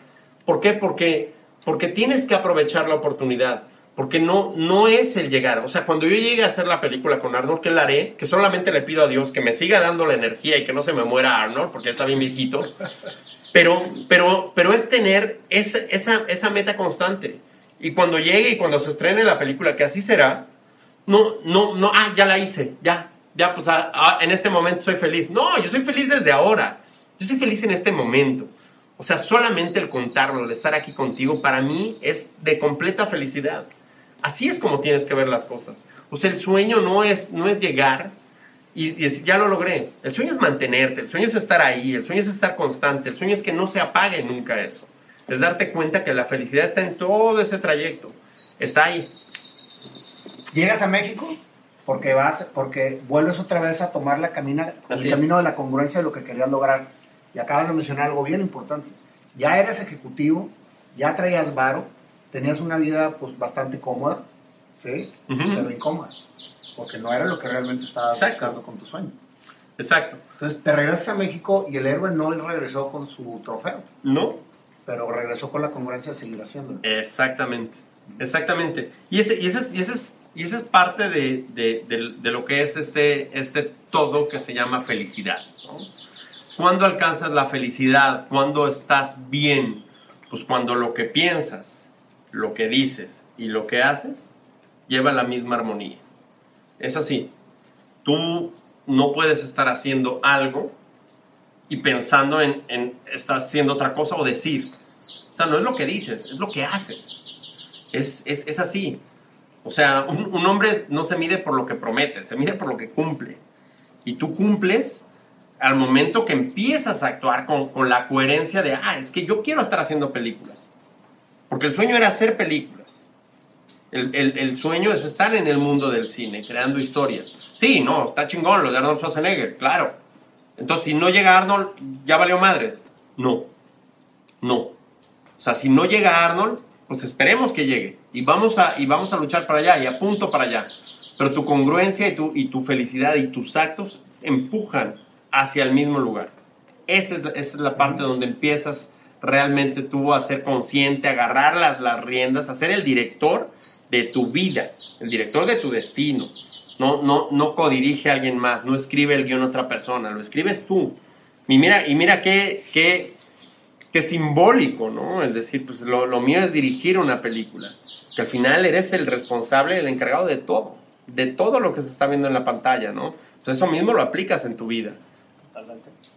¿Por qué? Porque, porque tienes que aprovechar la oportunidad. Porque no, no es el llegar. O sea, cuando yo llegue a hacer la película con Arnold, que la haré, que solamente le pido a Dios que me siga dando la energía y que no se me muera Arnold, porque está bien viejito. Pero, pero, pero es tener esa, esa, esa meta constante. Y cuando llegue y cuando se estrene la película, que así será, no, no, no, ah, ya la hice, ya, ya, pues ah, ah, en este momento soy feliz. No, yo soy feliz desde ahora. Yo soy feliz en este momento. O sea, solamente el contarlo, el estar aquí contigo, para mí es de completa felicidad. Así es como tienes que ver las cosas. O sea, el sueño no es, no es llegar y, decir, ya lo logré. El sueño es mantenerte, el sueño es estar ahí, el sueño es estar constante, el sueño es que no se apague nunca eso. Es darte cuenta que la felicidad está en todo ese trayecto. Está ahí. Llegas a México porque vas, porque vuelves otra vez a tomar la camina, el camino de la congruencia de lo que querías lograr y acabas de mencionar algo bien importante. Ya eres ejecutivo, ya traías varo, tenías una vida pues bastante cómoda, ¿sí? Pero incómoda, porque no era lo que realmente estabas buscando con tu sueño. Exacto. Entonces te regresas a México y el héroe no regresó con su trofeo. No. Pero regresó con la congruencia de seguir haciéndolo. Exactamente. Exactamente. Y ese, y ese, es, y ese, es, y esa es parte de, de, de, de, lo que es este, este todo que se llama felicidad. ¿no? ¿Cuándo alcanzas la felicidad? ¿Cuándo estás bien? Pues cuando lo que piensas, lo que dices y lo que haces lleva la misma armonía. Es así. Tú no puedes estar haciendo algo y pensando en, estar haciendo otra cosa o decir. O sea, no es lo que dices, es lo que haces. Es, es, es así. O sea, un hombre no se mide por lo que promete, se mide por lo que cumple. Y tú cumples al momento que empiezas a actuar con, con, la coherencia de, ah, es que yo quiero estar haciendo películas. Porque el sueño era hacer películas. El, el, el, sueño es estar en el mundo del cine, creando historias. Sí, no, está chingón lo de Arnold Schwarzenegger, claro. Entonces, si no llega Arnold, ¿ya valió madres? No, no. O sea, si no llega Arnold, pues esperemos que llegue. Y vamos a, y vamos a luchar para allá, y apunto para allá. Pero tu congruencia y tu, y tu felicidad y tus actos empujan hacia el mismo lugar. Esa es, esa es la parte donde empiezas realmente tú a ser consciente, agarrar las, las riendas, a ser el director de tu vida, el director de tu destino. No, no, no codirige a alguien más, no escribe el guion otra persona, lo escribes tú. Y mira, y mira qué, qué, qué simbólico, ¿no? Es decir, pues lo, lo mío es dirigir una película. Que al final eres el responsable, el encargado de todo, de todo lo que se está viendo en la pantalla, ¿no? Entonces eso mismo lo aplicas en tu vida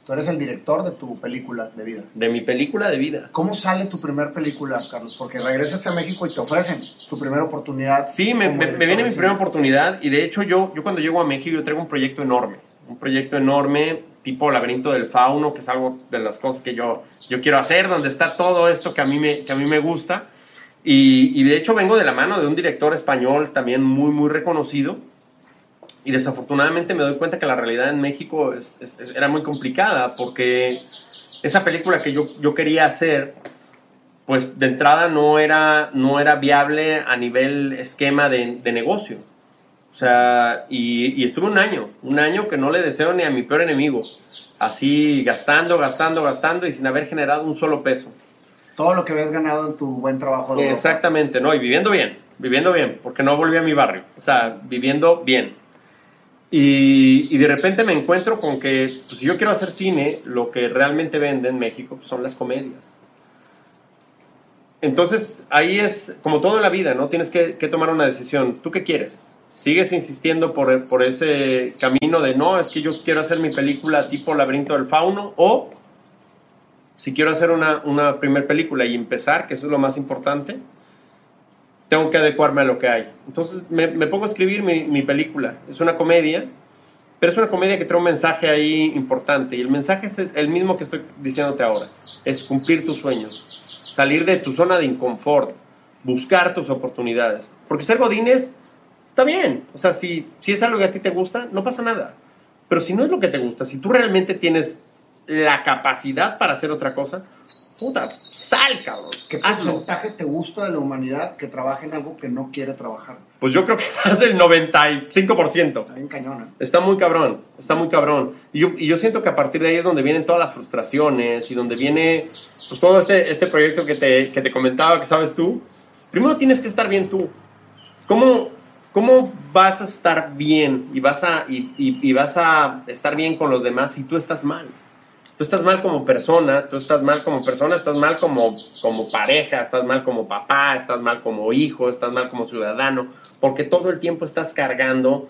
Tú eres el director de tu película de vida. De mi película de vida. ¿Cómo sale tu primer película, Carlos? Porque regresas a México y te ofrecen tu primera oportunidad. Sí, me, me, me viene mi primera oportunidad y de hecho yo, yo cuando llego a México yo traigo un proyecto enorme. Un proyecto enorme tipo Laberinto del Fauno, que es algo de las cosas que yo, yo quiero hacer, donde está todo esto que a mí me, que a mí me gusta. Y, y de hecho vengo de la mano de un director español también muy, muy reconocido. Y desafortunadamente me doy cuenta que la realidad en México es, es, era muy complicada porque esa película que yo, yo quería hacer, pues de entrada no era, no era viable a nivel esquema de, de negocio. O sea, y, y, estuve un año, un año que no le deseo ni a mi peor enemigo. Así gastando, gastando, gastando y sin haber generado un solo peso. Todo lo que habías ganado en tu buen trabajo. Exactamente, no, y viviendo bien, viviendo bien, porque no volví a mi barrio. O sea, viviendo bien. Y, de repente me encuentro con que, pues, si yo quiero hacer cine, lo que realmente vende en México pues, son las comedias. Entonces, ahí es como todo en la vida, ¿no? Tienes que, que tomar una decisión. ¿Tú qué quieres? sigues insistiendo por, por, ese camino de no, es que yo quiero hacer mi película tipo Laberinto del Fauno, o si quiero hacer una, una primer película y empezar, que eso es lo más importante, tengo que adecuarme a lo que hay. Entonces me, me pongo a escribir mi, mi, película. Es una comedia, pero es una comedia que trae un mensaje ahí importante. Y el mensaje es el mismo que estoy diciéndote ahora. Es cumplir tus sueños, salir de tu zona de inconfort, buscar tus oportunidades. Porque ser godines está bien. O sea, si, si es algo que a ti te gusta, no pasa nada. Pero si no es lo que te gusta, si tú realmente tienes la capacidad para hacer otra cosa, puta, sal, cabrón. ¿Qué porcentaje te gusta de la humanidad que trabaja en algo que no quiere trabajar? Pues yo creo que más del 95%. Está bien cañón. Está muy cabrón, está muy cabrón. Y yo, y yo, siento que a partir de ahí es donde vienen todas las frustraciones y donde viene pues, todo este, este proyecto que te, que te comentaba, que sabes tú. Primero tienes que estar bien tú. ¿Cómo, ¿Cómo vas a estar bien y vas a, y, y, y, vas a estar bien con los demás si tú estás mal? Tú estás mal como persona, tú estás mal como persona, estás mal como, como pareja, estás mal como papá, estás mal como hijo, estás mal como ciudadano, porque todo el tiempo estás cargando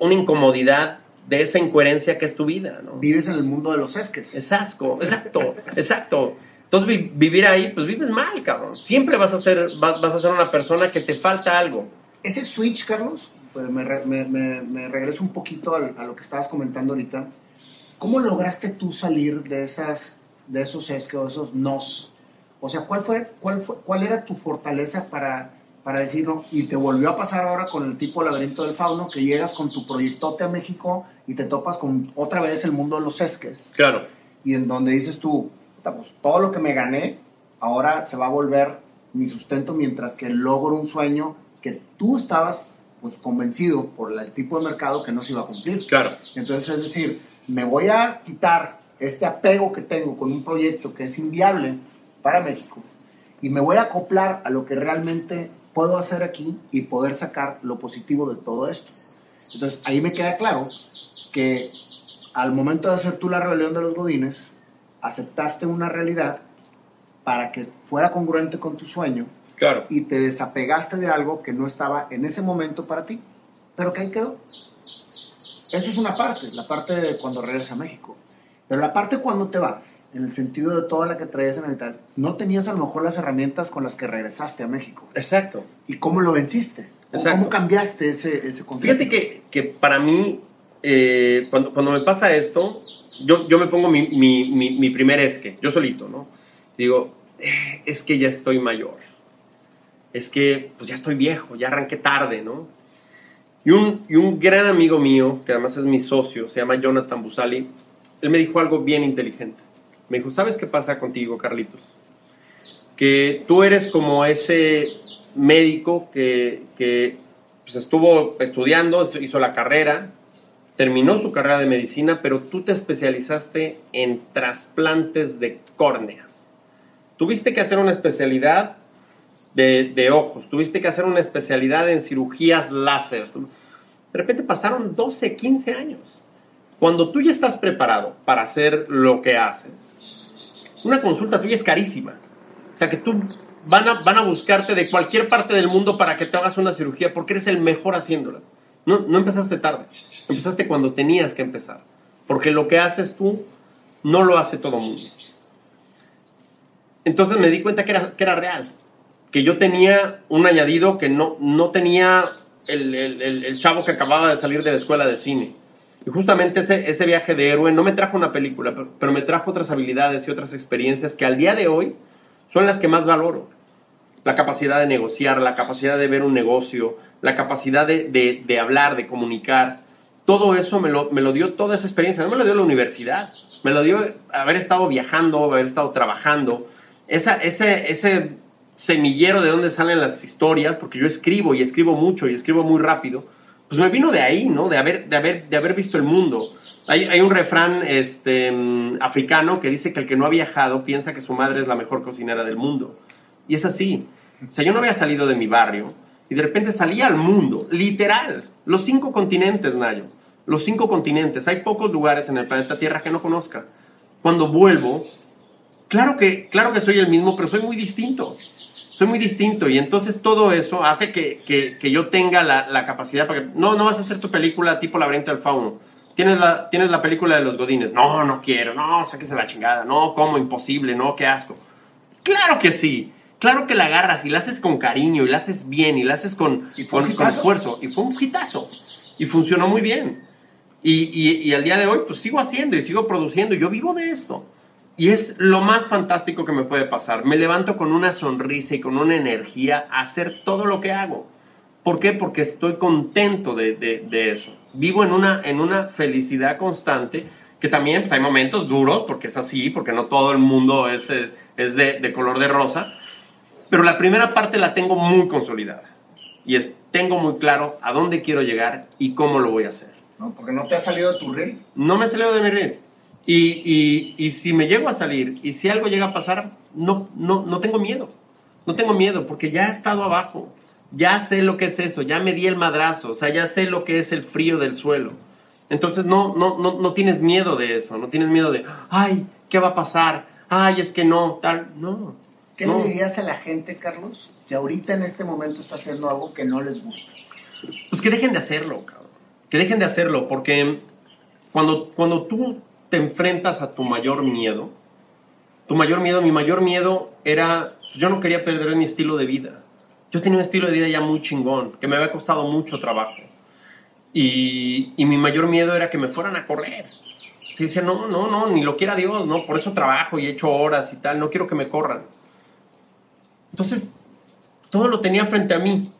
una incomodidad de esa incoherencia que es tu vida, ¿no? Vives en el mundo de los esques. Es asco, exacto, exacto. Entonces vi, vivir ahí, pues vives mal, cabrón. Siempre vas a ser, vas, vas a ser una persona que te falta algo ese switch, Carlos, pues me, me, me, me regreso un poquito a, a, lo que estabas comentando ahorita. ¿Cómo lograste tú salir de, esas, de esos es o esos nos? O sea, ¿cuál, fue, cuál, fue, ¿cuál era tu fortaleza para, para decirlo? Y te volvió a pasar ahora con el tipo laberinto del fauno, que llegas con tu proyectote a México y te topas con otra vez el mundo de los esques. Claro. Y en donde dices tú, pues, todo lo que me gané, ahora se va a volver mi sustento mientras que logro un sueño que tú estabas pues, convencido por el tipo de mercado que no se iba a cumplir. Claro. Entonces, es decir, me voy a quitar este apego que tengo con un proyecto que es inviable para México y me voy a acoplar a lo que realmente puedo hacer aquí y poder sacar lo positivo de todo esto. Entonces, ahí me queda claro que al momento de hacer tú la rebelión de los godines, aceptaste una realidad para que fuera congruente con tu sueño Claro. Y te desapegaste de algo que no estaba en ese momento para ti, pero que ahí quedó. Eso es una parte, la parte de cuando regresas a México. Pero la parte cuando te vas, en el sentido de toda la que traías en el tal, no tenías a lo mejor las herramientas con las que regresaste a México. Exacto. ¿Y cómo lo venciste? Exacto. ¿Cómo cambiaste ese, ese concepto? Fíjate que, que para mí, eh, cuando, cuando me pasa esto, yo, yo me pongo mi, mi, mi, mi primer esque, yo solito, ¿no? Digo, eh, es que ya estoy mayor es que pues ya estoy viejo, ya arranqué tarde, ¿no? Y un, y un gran amigo mío, que además es mi socio, se llama Jonathan Busali, él me dijo algo bien inteligente. Me dijo, ¿sabes qué pasa contigo, Carlitos? Que tú eres como ese médico que, que pues, estuvo estudiando, hizo la carrera, terminó su carrera de medicina, pero tú te especializaste en trasplantes de córneas. Tuviste que hacer una especialidad de, ojos, tuviste que hacer una especialidad en cirugías láser. De repente pasaron 12, 15 años. Cuando tú ya estás preparado para hacer lo que haces, una consulta tuya es carísima. O sea que tú van a, van a buscarte de cualquier parte del mundo para que te hagas una cirugía porque eres el mejor haciéndola. No, no empezaste tarde, empezaste cuando tenías que empezar. porque lo que haces tú no lo hace todo el mundo. Entonces me di cuenta que era, que era real, que yo tenía un añadido que no, no tenía el, el, chavo que acababa de salir de la escuela de cine. Y justamente ese, ese viaje de héroe no me trajo una película, pero, me trajo otras habilidades y otras experiencias que al día de hoy son las que más valoro. La capacidad de negociar, la capacidad de ver un negocio, la capacidad de, de, de hablar, de comunicar. Todo eso me lo, me lo dio toda esa experiencia. No me lo dio la universidad, me lo dio haber estado viajando, haber estado trabajando. Esa, ese semillero de donde salen las historias, porque yo escribo y escribo mucho y escribo muy rápido, pues me vino de ahí, ¿no? De haber, de haber, de haber visto el mundo. Hay, un refrán este, africano que dice que el que no ha viajado piensa que su madre es la mejor cocinera del mundo. Y es así. O sea, yo no había salido de mi barrio y de repente salía al mundo, literal, los cinco continentes, Nayo. Los cinco continentes. Hay pocos lugares en el planeta Tierra que no conozca. Cuando vuelvo, claro que, claro que soy el mismo, pero soy muy distinto soy muy distinto y entonces todo eso hace que, que, que yo tenga la, la, capacidad para que, no, no vas a hacer tu película tipo Laberinto del Fauno. Tienes la, tienes la película de los Godines. No, no quiero. No, sáquese la chingada. No, como imposible. No, qué asco. Claro que sí. Claro que la agarras y la haces con cariño y la haces bien y la haces con, con, con, esfuerzo. Y fue un hitazo. Y funcionó muy bien. Y, y, y al día de hoy, pues sigo haciendo y sigo produciendo. Yo vivo de esto. Y es lo más fantástico que me puede pasar. Me levanto con una sonrisa y con una energía a hacer todo lo que hago. ¿Por qué? Porque estoy contento de, de, de eso. Vivo en una, en una felicidad constante, que también pues, hay momentos duros, porque es así, porque no todo el mundo es, es de, de color de rosa. Pero la primera parte la tengo muy consolidada. Y es, tengo muy claro a dónde quiero llegar y cómo lo voy a hacer. No, porque no te ha salido de tu reel. No me ha salido de mi reel. Y, y, y, si me llego a salir y si algo llega a pasar, no, no, no tengo miedo. No tengo miedo porque ya he estado abajo. Ya sé lo que es eso, ya me di el madrazo, o sea, ya sé lo que es el frío del suelo. Entonces no, no, no, no tienes miedo de eso, no tienes miedo de, ay, ¿qué va a pasar? Ay, es que no, tal, no. ¿Qué no. le dirías a la gente, Carlos, que ahorita en este momento está haciendo algo que no les gusta? Pues que dejen de hacerlo, cabrón. Que dejen de hacerlo, porque cuando, cuando tú te enfrentas a tu mayor miedo. Tu mayor miedo, mi mayor miedo era, yo no quería perder mi estilo de vida. Yo tenía un estilo de vida ya muy chingón, que me había costado mucho trabajo. Y, y mi mayor miedo era que me fueran a correr. Se dice, no, no, no, ni lo quiera Dios, no, por eso trabajo y he hecho horas y tal, no quiero que me corran. Entonces, todo lo tenía frente a mí.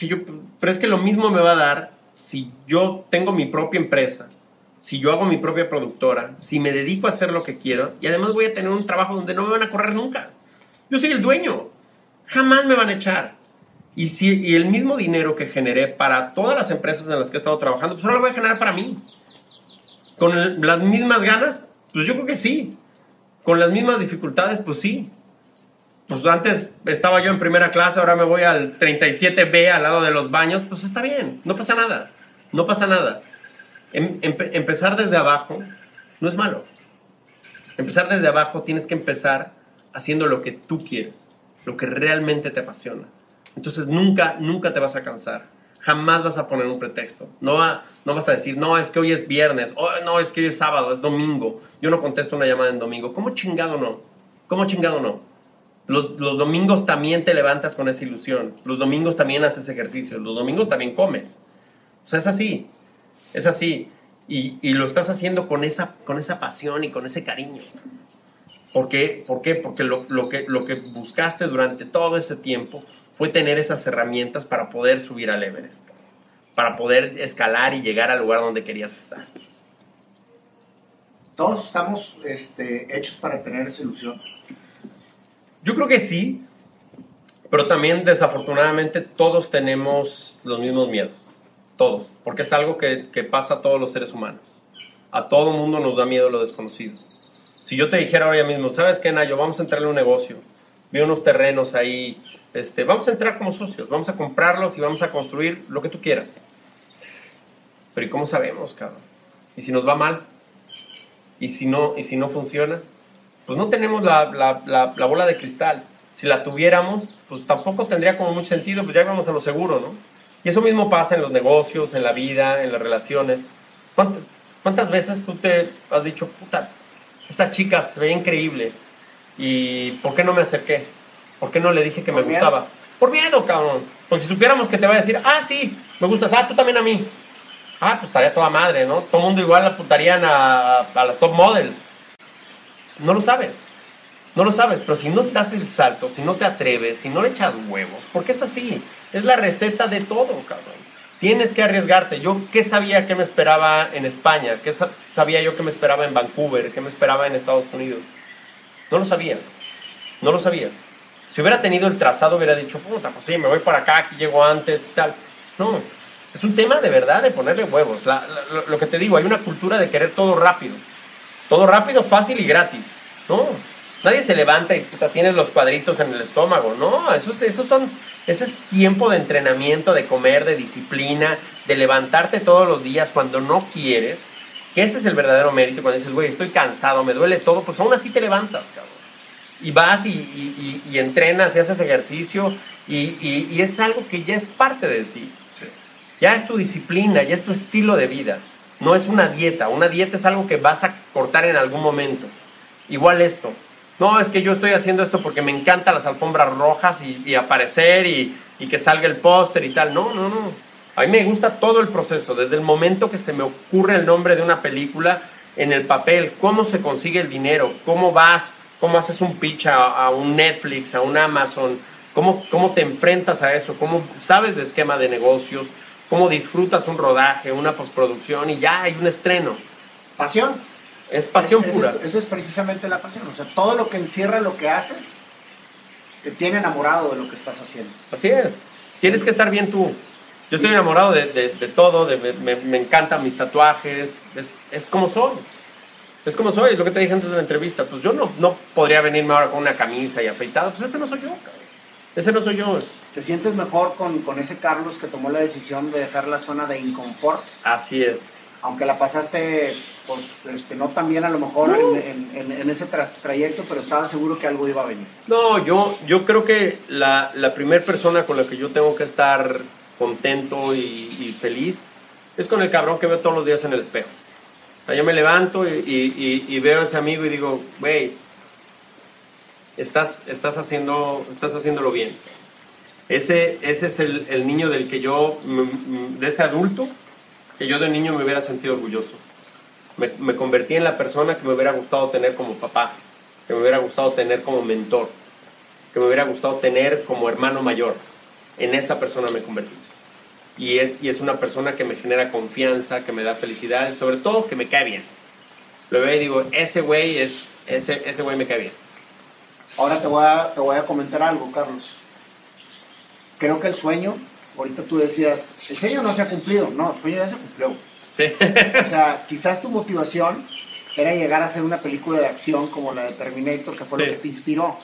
yo, pero es que lo mismo me va a dar si yo tengo mi propia empresa, si yo hago mi propia productora, si me dedico a hacer lo que quiero y además voy a tener un trabajo donde no me van a correr nunca. Yo soy el dueño. Jamás me van a echar. Y, si, y el mismo dinero que generé para todas las empresas en las que he estado trabajando, pues ahora lo voy a generar para mí. Con las mismas ganas, pues yo creo que sí. Con las mismas dificultades, pues sí. Pues antes estaba yo en primera clase, ahora me voy al 37B al lado de los baños, pues está bien, no pasa nada. No pasa nada. Em, empe empezar desde abajo no es malo. Empezar desde abajo tienes que empezar haciendo lo que tú quieres, lo que realmente te apasiona. Entonces nunca, nunca te vas a cansar. Jamás vas a poner un pretexto. No, no vas a decir, no, es que hoy es viernes, oh, no, es que hoy es sábado, es domingo. Yo no contesto una llamada en domingo. ¿Cómo chingado no? ¿Cómo chingado no? Los, los domingos también te levantas con esa ilusión. Los domingos también haces ejercicio. Los domingos también comes. O sea, es así. Es así. Y, y, lo estás haciendo con esa, con esa pasión y con ese cariño. ¿Por qué? ¿Por qué? Porque lo, lo, que, lo que buscaste durante todo ese tiempo fue tener esas herramientas para poder subir al Everest, para poder escalar y llegar al lugar donde querías estar. Todos estamos este, hechos para tener esa ilusión. Yo creo que sí, pero también desafortunadamente todos tenemos los mismos miedos todos, porque es algo que, pasa a todos los seres humanos. A todo mundo nos da miedo lo desconocido. Si yo te dijera ahora mismo, ¿sabes qué, Nayo? Vamos a entrarle a un negocio. Vi unos terrenos ahí. Este, vamos a entrar como socios, vamos a comprarlos y vamos a construir lo que tú quieras. Pero ¿y cómo sabemos, cabrón? ¿Y si nos va mal? ¿Y si no, y si no funciona? Pues no tenemos la, la bola de cristal. Si la tuviéramos, pues tampoco tendría como mucho sentido, pues ya vamos a lo seguro, ¿no? Y eso mismo pasa en los negocios, en la vida, en las relaciones. ¿Cuántas veces tú te has dicho, puta, esta chica se ve increíble y ¿por qué no me acerqué? ¿Por qué no le dije que me miedo. gustaba? Por miedo, cabrón. Pues si supiéramos que te va a decir, ah, sí, me gustas, ah, tú también a mí. Ah, pues estaría toda madre, ¿no? Todo el mundo igual apuntarían a, a las top models. No lo sabes. No lo sabes, pero si no te das el salto, si no te atreves, si no le echas huevos, porque es así, es la receta de todo, cabrón. Tienes que arriesgarte. Yo, ¿qué sabía que me esperaba en España? ¿Qué sa- sabía yo que me esperaba en Vancouver? ¿Qué me esperaba en Estados Unidos? No lo sabía. No lo sabía. Si hubiera tenido el trazado, hubiera dicho, puta, pues sí, me voy para acá, aquí llego antes y tal. No, es un tema de verdad de ponerle huevos. La- lo que te digo, hay una cultura de querer todo rápido. Todo rápido, fácil y gratis. No, nadie se levanta y puta, tienes los cuadritos en el estómago. No, esos, esos son, ese es tiempo de entrenamiento, de comer, de disciplina, de levantarte todos los días cuando no quieres. Que ese es el verdadero mérito. Cuando dices, güey, estoy cansado, me duele todo, pues aún así te levantas, cabrón. Y vas y, y- y- y entrenas y haces ejercicio y es algo que ya es parte de ti. Ya es tu disciplina, ya es tu estilo de vida. No es una dieta. Una dieta es algo que vas a cortar en algún momento. Igual esto. No, es que yo estoy haciendo esto porque me encantan las alfombras rojas y, aparecer y, que salga el póster y tal. No, no, no. A mí me gusta todo el proceso, desde el momento que se me ocurre el nombre de una película en el papel, cómo se consigue el dinero, cómo vas, cómo haces un pitch a, a un Netflix, a un Amazon, cómo, cómo te enfrentas a eso, cómo sabes de esquema de negocios, cómo disfrutas un rodaje, una postproducción y ya hay un estreno. Pasión. Es pasión Es- pura. Eso es, eso es precisamente la pasión. O sea, todo lo que encierra lo que haces te tiene enamorado de lo que estás haciendo. Así es. Tienes que estar bien tú. Yo estoy enamorado de, de- de todo, de- me, me- me encantan mis tatuajes, es, es como soy. Es como soy, es lo que te dije antes de la entrevista. Pues yo no, no podría venirme ahora con una camisa y afeitado. Pues ese no soy yo, cabrón. Ese no soy yo. ¿Te sientes mejor con, con ese Carlos que tomó la decisión de dejar la zona de inconfort? Así es. Aunque la pasaste, pues, este, no tan bien a lo mejor No. en, en- en- ese tra- trayecto, pero estaba seguro que algo iba a venir. No, yo, yo creo que la, la primera persona con la que yo tengo que estar contento y, y feliz es con el cabrón que veo todos los días en el espejo. O sea, yo me levanto y, y- y- veo a ese amigo y digo, güey, estás, estás, haciendo, estás haciéndolo bien. Ese, ese es el, el niño del que yo, de ese adulto, que yo de niño me hubiera sentido orgulloso. Me, me convertí en la persona que me hubiera gustado tener como papá, que me hubiera gustado tener como mentor, que me hubiera gustado tener como hermano mayor. En esa persona me convertí. Y es, y es una persona que me genera confianza, que me da felicidad, sobre todo que me cae bien. Lo veo y digo, ese güey es, ese, ese güey me cae bien. Ahora te voy, a, te voy a comentar algo, Carlos. Creo que el sueño, ahorita tú decías, el sueño no se ha cumplido. No, el sueño ya se cumplió. Sí. O sea, quizás tu motivación era llegar a hacer una película de acción como la de Terminator, que fue Sí. lo que te inspiró.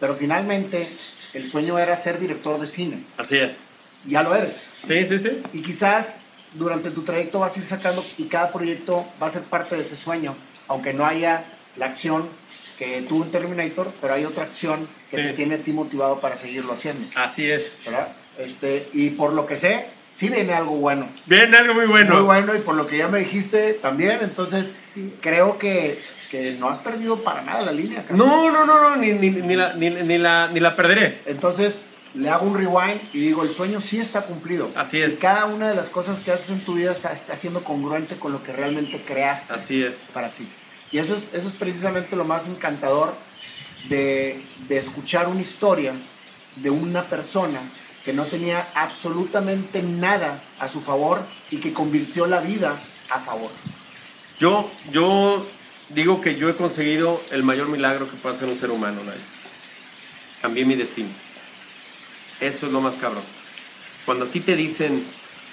Pero finalmente, el sueño era ser director de cine. Así es. Ya lo eres. Sí, sí, sí. Y quizás durante tu trayecto vas a ir sacando y cada proyecto va a ser parte de ese sueño, aunque no haya la acción que tuvo en Terminator, pero hay otra acción que Sí. te tiene a ti motivado para seguirlo haciendo, Así es. ¿verdad? Este, y por lo que sé, sí viene algo bueno. Bien, algo muy bueno. Muy bueno, y por lo que ya me dijiste también, entonces creo que, que no has perdido para nada la línea. Carlos. No, no, no, no, ni, ni, ni la, ni, ni la, ni la perderé. Entonces le hago un rewind y digo, el sueño sí está cumplido. Así es. Y cada una de las cosas que haces en tu vida está, está siendo congruente con lo que realmente creaste Así es. para ti. Y eso es, eso es precisamente lo más encantador de, de escuchar una historia de una persona que no tenía absolutamente nada a su favor y que convirtió la vida a favor. Yo, yo digo que yo he conseguido el mayor milagro que puede hacer un ser humano, Nay. Cambié mi destino. Eso es lo más cabrón. Cuando a ti te dicen,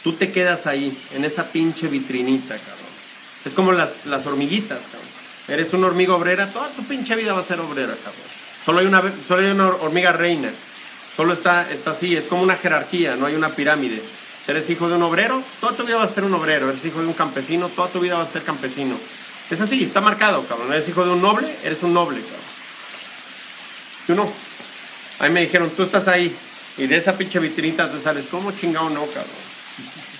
tú te quedas ahí, en esa pinche vitrinita, cabrón. Es como las, las hormiguitas, cabrón. Eres una hormiga obrera, toda tu pinche vida va a ser obrera, cabrón. Solo hay una, solo hay una hormiga reina. Solo está, está así, es como una jerarquía, no hay una pirámide. Eres hijo de un obrero, toda tu vida vas a ser un obrero. Eres hijo de un campesino, toda tu vida vas a ser campesino. Es así, está marcado, cabrón. Eres hijo de un noble, eres un noble, cabrón. Tú no. A mí me dijeron, tú estás ahí. Y de esa pinche vitrinita te sales. ¿Cómo chingado no, cabrón?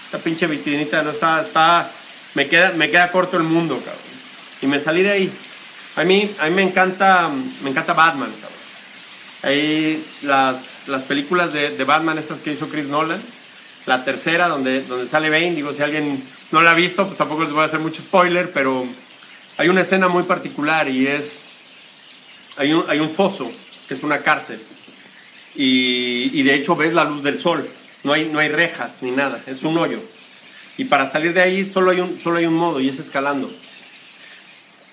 Esta pinche vitrinita no está, está me queda, me queda corto el mundo, cabrón. Y me salí de ahí. A mí, a mí me encanta, me encanta Batman, cabrón. Ahí las, las películas de, de Batman, estas que hizo Chris Nolan, la tercera donde, donde sale Bane, digo, si alguien no la ha visto, pues tampoco les voy a hacer mucho spoiler, pero hay una escena muy particular y es, hay un, hay un foso, que es una cárcel, y, y de hecho ves la luz del sol, no hay, no hay rejas ni nada, es un hoyo. Y para salir de ahí solo hay un, solo hay un modo y es escalando.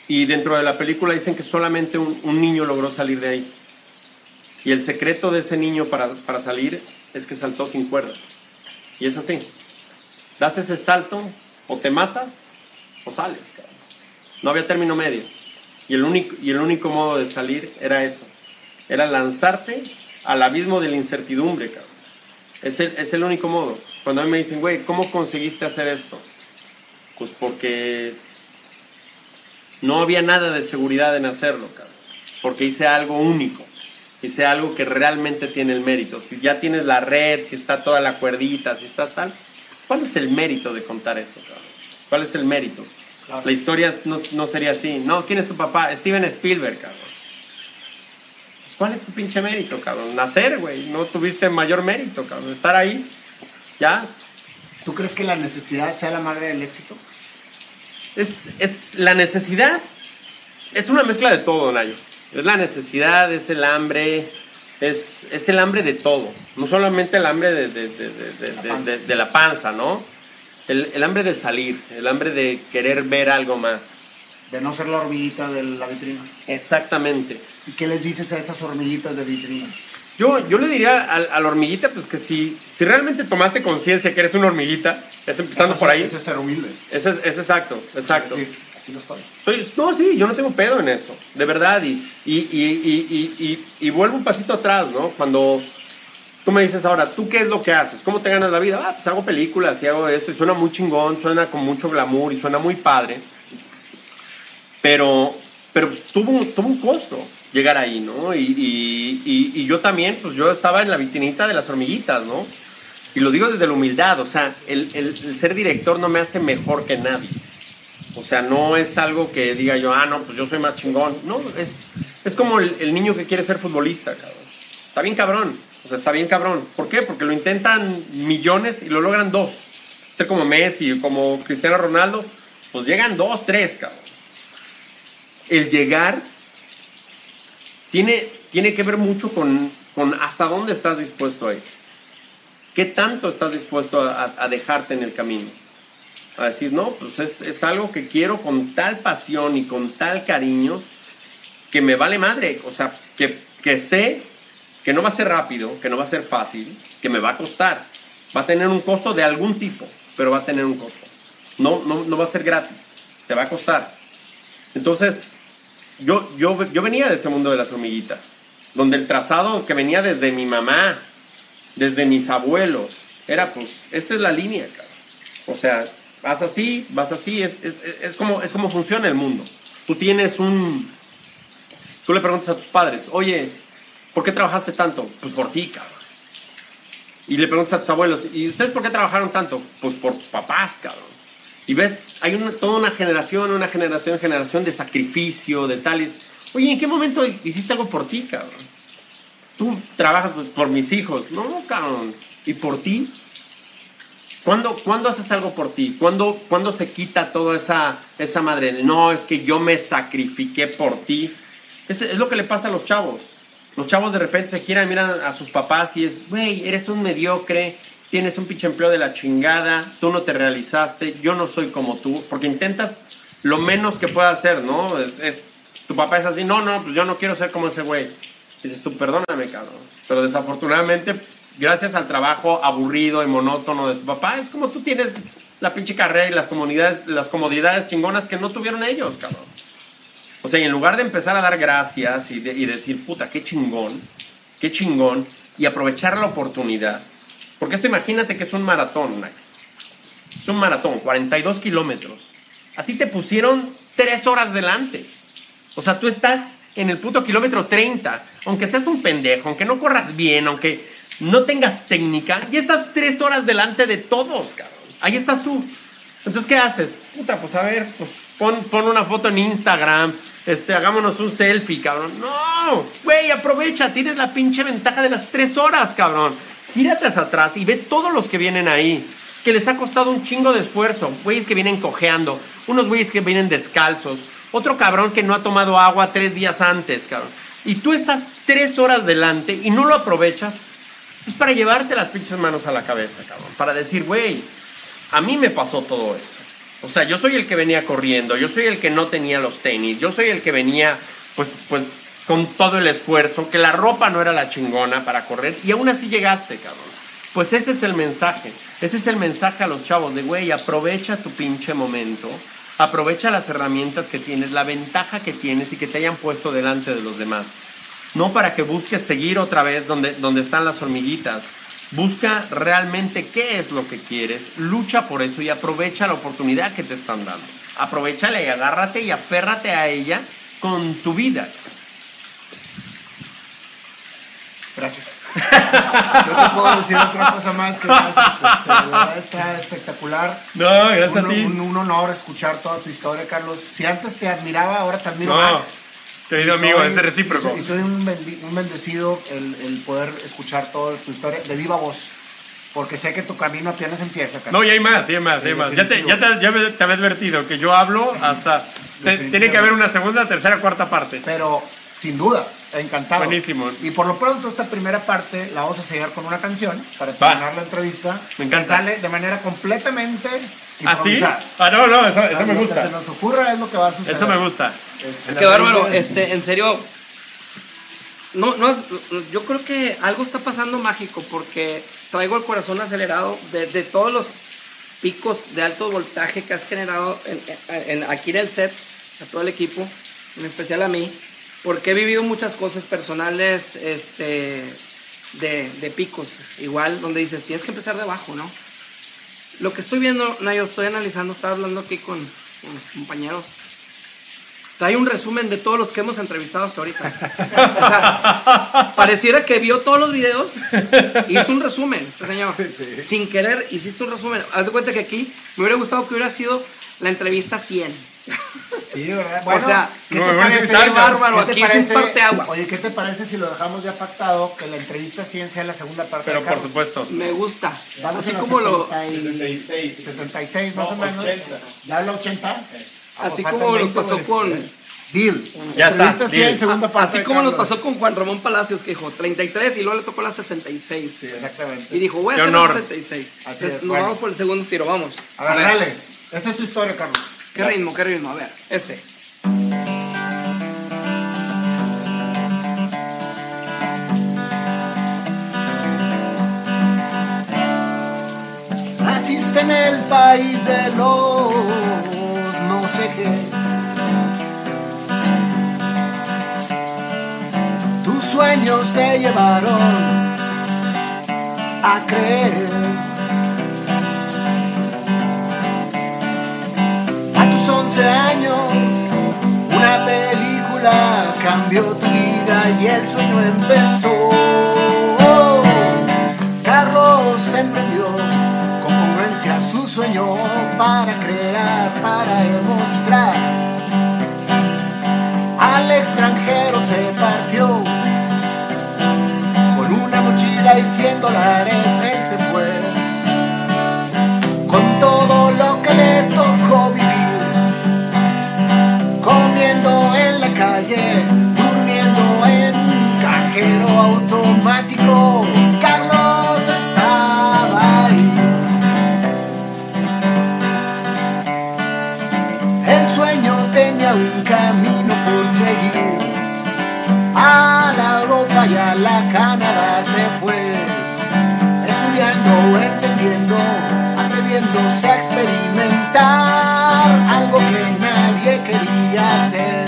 Y dentro de la película dicen que solamente un, un niño logró salir de ahí. Y el secreto de ese niño para, para salir es que saltó sin cuerda. Y es así. Das ese salto, o te matas, o sales. No había término medio. Y el, único, y el único modo de salir era eso. Era lanzarte al abismo de la incertidumbre. Es el, es el único modo. Cuando a mí me dicen, güey, ¿cómo conseguiste hacer esto? Pues porque no había nada de seguridad en hacerlo. Porque hice algo único. Hice algo que realmente tiene el mérito. Si ya tienes la red, si está toda la cuerdita, si está tal, ¿cuál es el mérito de contar eso, cabrón? ¿Cuál es el mérito? Claro. La historia no, no sería así. No, ¿quién es tu papá? Steven Spielberg, cabrón. Pues, ¿Cuál es tu pinche mérito, cabrón? Nacer, güey. No tuviste mayor mérito, cabrón. Estar ahí, ya. ¿Tú crees que la necesidad sea la madre del éxito? Es, es la necesidad. Es una mezcla de todo, Nayo. Es la necesidad, es el hambre, es, es el hambre de todo. No solamente el hambre de, de- de- de- de- La panza. ¿no? El, el hambre de salir, el hambre de querer ver algo más. De no ser la hormiguita de la vitrina. Exactamente. ¿Y qué les dices a esas hormiguitas de vitrina? Yo, yo le diría a, a la hormiguita, pues que si, si realmente tomaste conciencia que eres una hormiguita, es empezando por ahí. Eso es ser humilde. Es, es exacto, exacto. Sí, no, sí, yo no tengo pedo en eso, de verdad. Y, y, y, y, vuelvo un pasito atrás, ¿no? Cuando tú me dices ahora, ¿tú qué es lo que haces? ¿Cómo te ganas la vida? Ah, pues hago películas y hago esto, y suena muy chingón, suena con mucho glamour y suena muy padre. Pero, pero tuvo, tuvo un costo llegar ahí, ¿no? Y, yo también, pues yo estaba en la vitrinita de las hormiguitas, ¿no? Y lo digo desde la humildad, o sea, el- el ser director no me hace mejor que nadie. O sea, no es algo que diga yo, ah, no, pues yo soy más chingón. No, es, es como el, niño que quiere ser futbolista, cabrón. Está bien cabrón. O sea, está bien cabrón. ¿Por qué? Porque lo intentan millones y lo logran dos. Ser como Messi, como Cristiano Ronaldo, pues llegan dos, tres, cabrón. El llegar tiene, tiene que ver mucho con, con hasta dónde estás dispuesto a ir. ¿Qué tanto estás dispuesto a- a dejarte en el camino? A decir, no, pues es, es algo que quiero con tal pasión y con tal cariño que me vale madre. O sea, que, que sé que no va a ser rápido, que no va a ser fácil, que me va a costar. Va a tener un costo de algún tipo, pero va a tener un costo. No, no, no va a ser gratis, te va a costar. Entonces, yo, yo, yo venía de ese mundo de las hormiguitas, donde el trazado que venía desde mi mamá, desde mis abuelos, era pues, esta es la línea. O sea, vas así, vas así, es, es, es como, es como funciona el mundo. Tú tienes un... Tú le preguntas a tus padres, oye, ¿por qué trabajaste tanto? Pues por ti, cabrón. Y le preguntas a tus abuelos, ¿y ustedes por qué trabajaron tanto? Pues por tus papás, cabrón. Y ves, hay una, toda una generación, una generación, generación de sacrificio, de tales. Oye, ¿en qué momento hiciste algo por ti, cabrón? Tú trabajas por mis hijos. No, cabrón. ¿Y por ti? ¿Cuándo, cuándo haces algo por ti? ¿Cuándo, cuándo se quita toda esa, esa madre? No, es que yo me sacrifiqué por ti. Es, es lo que le pasa a los chavos. Los chavos de repente se quieren, miran a sus papás y es, güey, eres un mediocre, tienes un pinche empleo de la chingada, tú no te realizaste, yo no soy como tú, porque intentas lo menos que puedas hacer, ¿no? Es, es- tu papá es así, no, no, pues yo no quiero ser como ese güey. Dices tú, perdóname, cabrón. Pero desafortunadamente, gracias al trabajo aburrido y monótono de tu papá, es como tú tienes la pinche carrera y las comunidades, las comodidades chingonas que no tuvieron ellos, cabrón. O sea, y en lugar de empezar a dar gracias y, de- y decir, puta, qué chingón, qué chingón, y aprovechar la oportunidad. Porque esto imagínate que es un maratón, Mike. Es un maratón, 42 kilómetros. A ti te pusieron tres horas delante. O sea, tú estás en el puto kilómetro 30. Aunque seas un pendejo, aunque no corras bien, aunque no tengas técnica, ya estás tres horas delante de todos, cabrón. Ahí estás tú. Entonces, ¿qué haces? puta, pues a ver, pues pon, pon una foto en Instagram, este, hagámonos un selfie, cabrón. No, güey, aprovecha, tienes la pinche ventaja de las tres horas, cabrón. Gírate hacia atrás y ve todos los que vienen ahí, que les ha costado un chingo de esfuerzo. Güeyes que vienen cojeando, unos güeyes que vienen descalzos, otro cabrón que no ha tomado agua tres días antes, cabrón. Y tú estás tres horas delante y no lo aprovechas, es para llevarte las pinches manos a la cabeza, cabrón. Para decir, güey, a mí me pasó todo eso. O sea, yo soy el que venía corriendo, yo soy el que no tenía los tenis, yo soy el que venía, pues, pues, con todo el esfuerzo, que la ropa no era la chingona para correr, y aún así llegaste, cabrón. Pues ese es el mensaje, ese es el mensaje a los chavos de, güey, aprovecha tu pinche momento, aprovecha las herramientas que tienes, la ventaja que tienes y que te hayan puesto delante de los demás. No para que busques seguir otra vez donde, donde están las hormiguitas, Busca realmente qué es lo que quieres, lucha por eso y aprovecha la oportunidad que te están dando. Aprovechala y agárrate y aférrate a ella con tu vida. Gracias. No te puedo decir otra cosa más que gracias. Este, está espectacular. No, gracias un, a ti. Un, un honor escuchar toda tu historia, Carlos. Si antes te admiraba, ahora te admiro No, más. Querido amigo, soy- es recíproco. Y soy un, bendecido el, el poder escuchar toda tu historia de viva voz. Porque sé que tu camino apenas empieza, Carlos. No, y hay más, y hay más, y hay más. Ya te, ya te, ya te había advertido que yo hablo hasta... te- tiene que haber una segunda, tercera, cuarta parte. Pero sin duda, encantado. Buenísimo. Y por lo pronto esta primera parte la vamos a sellar con una canción para terminar la entrevista. Me encanta. Que sale de manera completamente ¿Ah, sí? improvisada. Ah, no, no, eso, me que gusta. se nos ocurra es lo que va a suceder. Eso me gusta. Este, Qué bárbaro, este, en serio. No, no es- yo creo que algo está pasando mágico porque traigo el corazón acelerado de, de todos los picos de alto voltaje que has generado en- en- aquí en el set, a todo el equipo, en especial a mí, porque he vivido muchas cosas personales este, de, de picos, igual donde dices, tienes que empezar de abajo, ¿no? Lo que estoy viendo, Nayo, estoy analizando, estaba hablando aquí con, con los compañeros. Trae un resumen de todos los que hemos entrevistado hasta ahorita. O sea, pareciera que vio todos los videos, hizo un resumen, este señor. Sin querer, hiciste un resumen. Haz de cuenta que aquí me hubiera gustado que hubiera sido la entrevista 100. Sí, ¿verdad? O sea, ¿qué no, te me parece? parece bárbaro, ¿Qué te aquí es un parece? parteaguas. Oye, ¿qué te parece si lo dejamos ya pactado que la entrevista 100 sea la segunda parte Pero de por supuesto. Me gusta. Vamos Así como lo, 76, 76 más o menos. ¿Ya la 80? Ah, pues así como nos 20, pasó con Deal. Ya está, Entrevista 100, deal. segunda parte Así como nos pasó con Juan Ramón Palacios, que dijo 33 y luego le tocó la 66. Sí, exactamente. Y dijo, voy a hacer la honor. 66. Así Entonces es, nos bueno. vamos por el segundo tiro, vamos. A ver, dale. Esta es tu historia, Carlos. ¿Qué ritmo, qué ritmo? A ver, este. Naciste en el país de los no sé qué. Tus sueños te llevaron a creer. 11 años, una película cambió tu vida y el sueño empezó. Carlos emprendió con congruencia su sueño para crear, para demostrar. Al extranjero se partió con una mochila y 100 dólares él se fue. Con todo Carlos estaba ahí. El sueño tenía un camino por seguir. A la Europa y a la Canadá se fue. Estudiando, entendiendo, atreviéndose a experimentar algo que nadie quería hacer.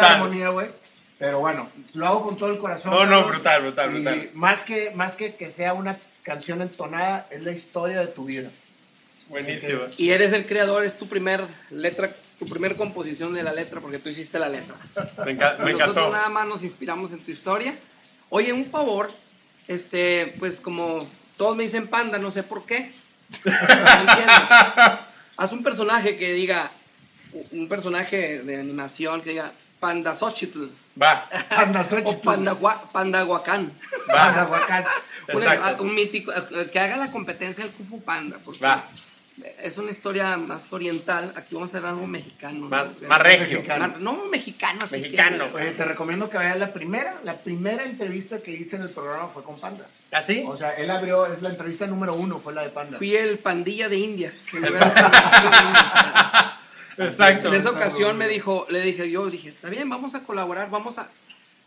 De brutal. armonía, güey. Pero bueno, lo hago con todo el corazón. No, no, Carlos. brutal, brutal, Y brutal. Más que, más que que sea una canción entonada, es la historia de tu vida. Buenísimo. Y eres el creador, es tu primer letra, tu primer composición de la letra, porque tú hiciste la letra. Me, enca- me Nosotros encantó. nada más nos inspiramos en tu historia. Oye, un favor, este, pues como todos me dicen panda, no sé por qué. No entiendo. Haz un personaje que diga, un personaje de animación que diga Panda Xochitl Va, Panda o Xochitl. Panda, Gua- Panda Huacán. Panda Huacán. Un, mítico, eh, que haga la competencia del Kung Fu Panda. Porque va. Es una historia más oriental. Aquí vamos a hacer algo mexicano. ¿no? Más, más regio. Mexicano. Más- No, mexicano. así Mexicano. que- Oye, te recomiendo que veas la primera, la primera entrevista que hice en el programa fue con Panda. ¿Así? O sea, él abrió, es la entrevista número uno, fue la de Panda. Fui el pandilla de indias. el de. Exacto. En esa ocasión me dijo, le dije, yo dije, está bien, vamos a colaborar, vamos a...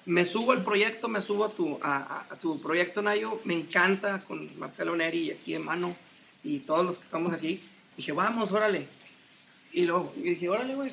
Me subo al proyecto, me subo a tu, a, tu proyecto, Nayo, me encanta con Marcelo Neri aquí en mano y todos los que estamos aquí. Dije, vamos, órale. Y luego y dije, órale, güey.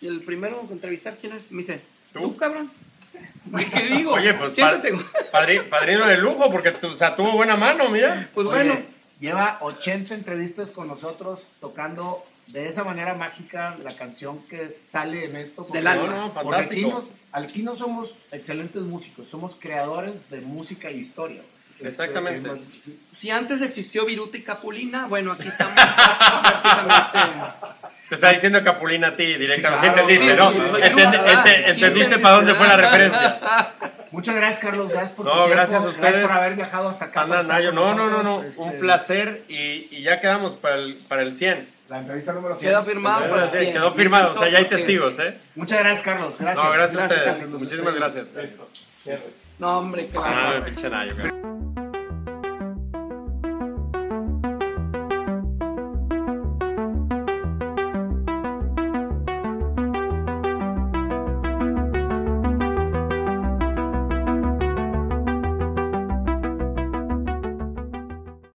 Y el primero que entrevistar, ¿quién es? Me dice, ¿Tú? ¿tú, cabrón? ¿Qué digo? Oye, pues Siéntate. pa- padri- padrino de lujo, porque o sea, tuvo buena mano, mira. Pues Oye, bueno, Lleva 80 entrevistas con nosotros tocando de esa manera mágica la canción que sale en esto. porque- Del alma. No, no, Porque aquí, fantástico. nos- aquí no somos excelentes músicos, somos creadores de música y historia. Exactamente. Este, si antes existió Viruta y Capulina, bueno, aquí estamos prácticamente... Te está diciendo Capulina a ti directamente. Sí, Sí, claro. entendiste, Sí, ¿no? entendiste entendiste, para dónde fue la referencia. Muchas gracias, Carlos. Gracias por tu No, tiempo, gracias a ustedes. Gracias por haber viajado hasta acá. Anda, Nayo. No, no, no, no. nosotros. Un Este, placer y, y ya quedamos para el, para el 100. La entrevista número 100. Queda firmado para Sí, quedó firmado, o sea, ya hay testigos, ¿eh? Muchas gracias, Carlos. Gracias. No, gracias a Gracias, ustedes. Carlos. Muchísimas gracias. No, hombre, claro. Ah, pinche.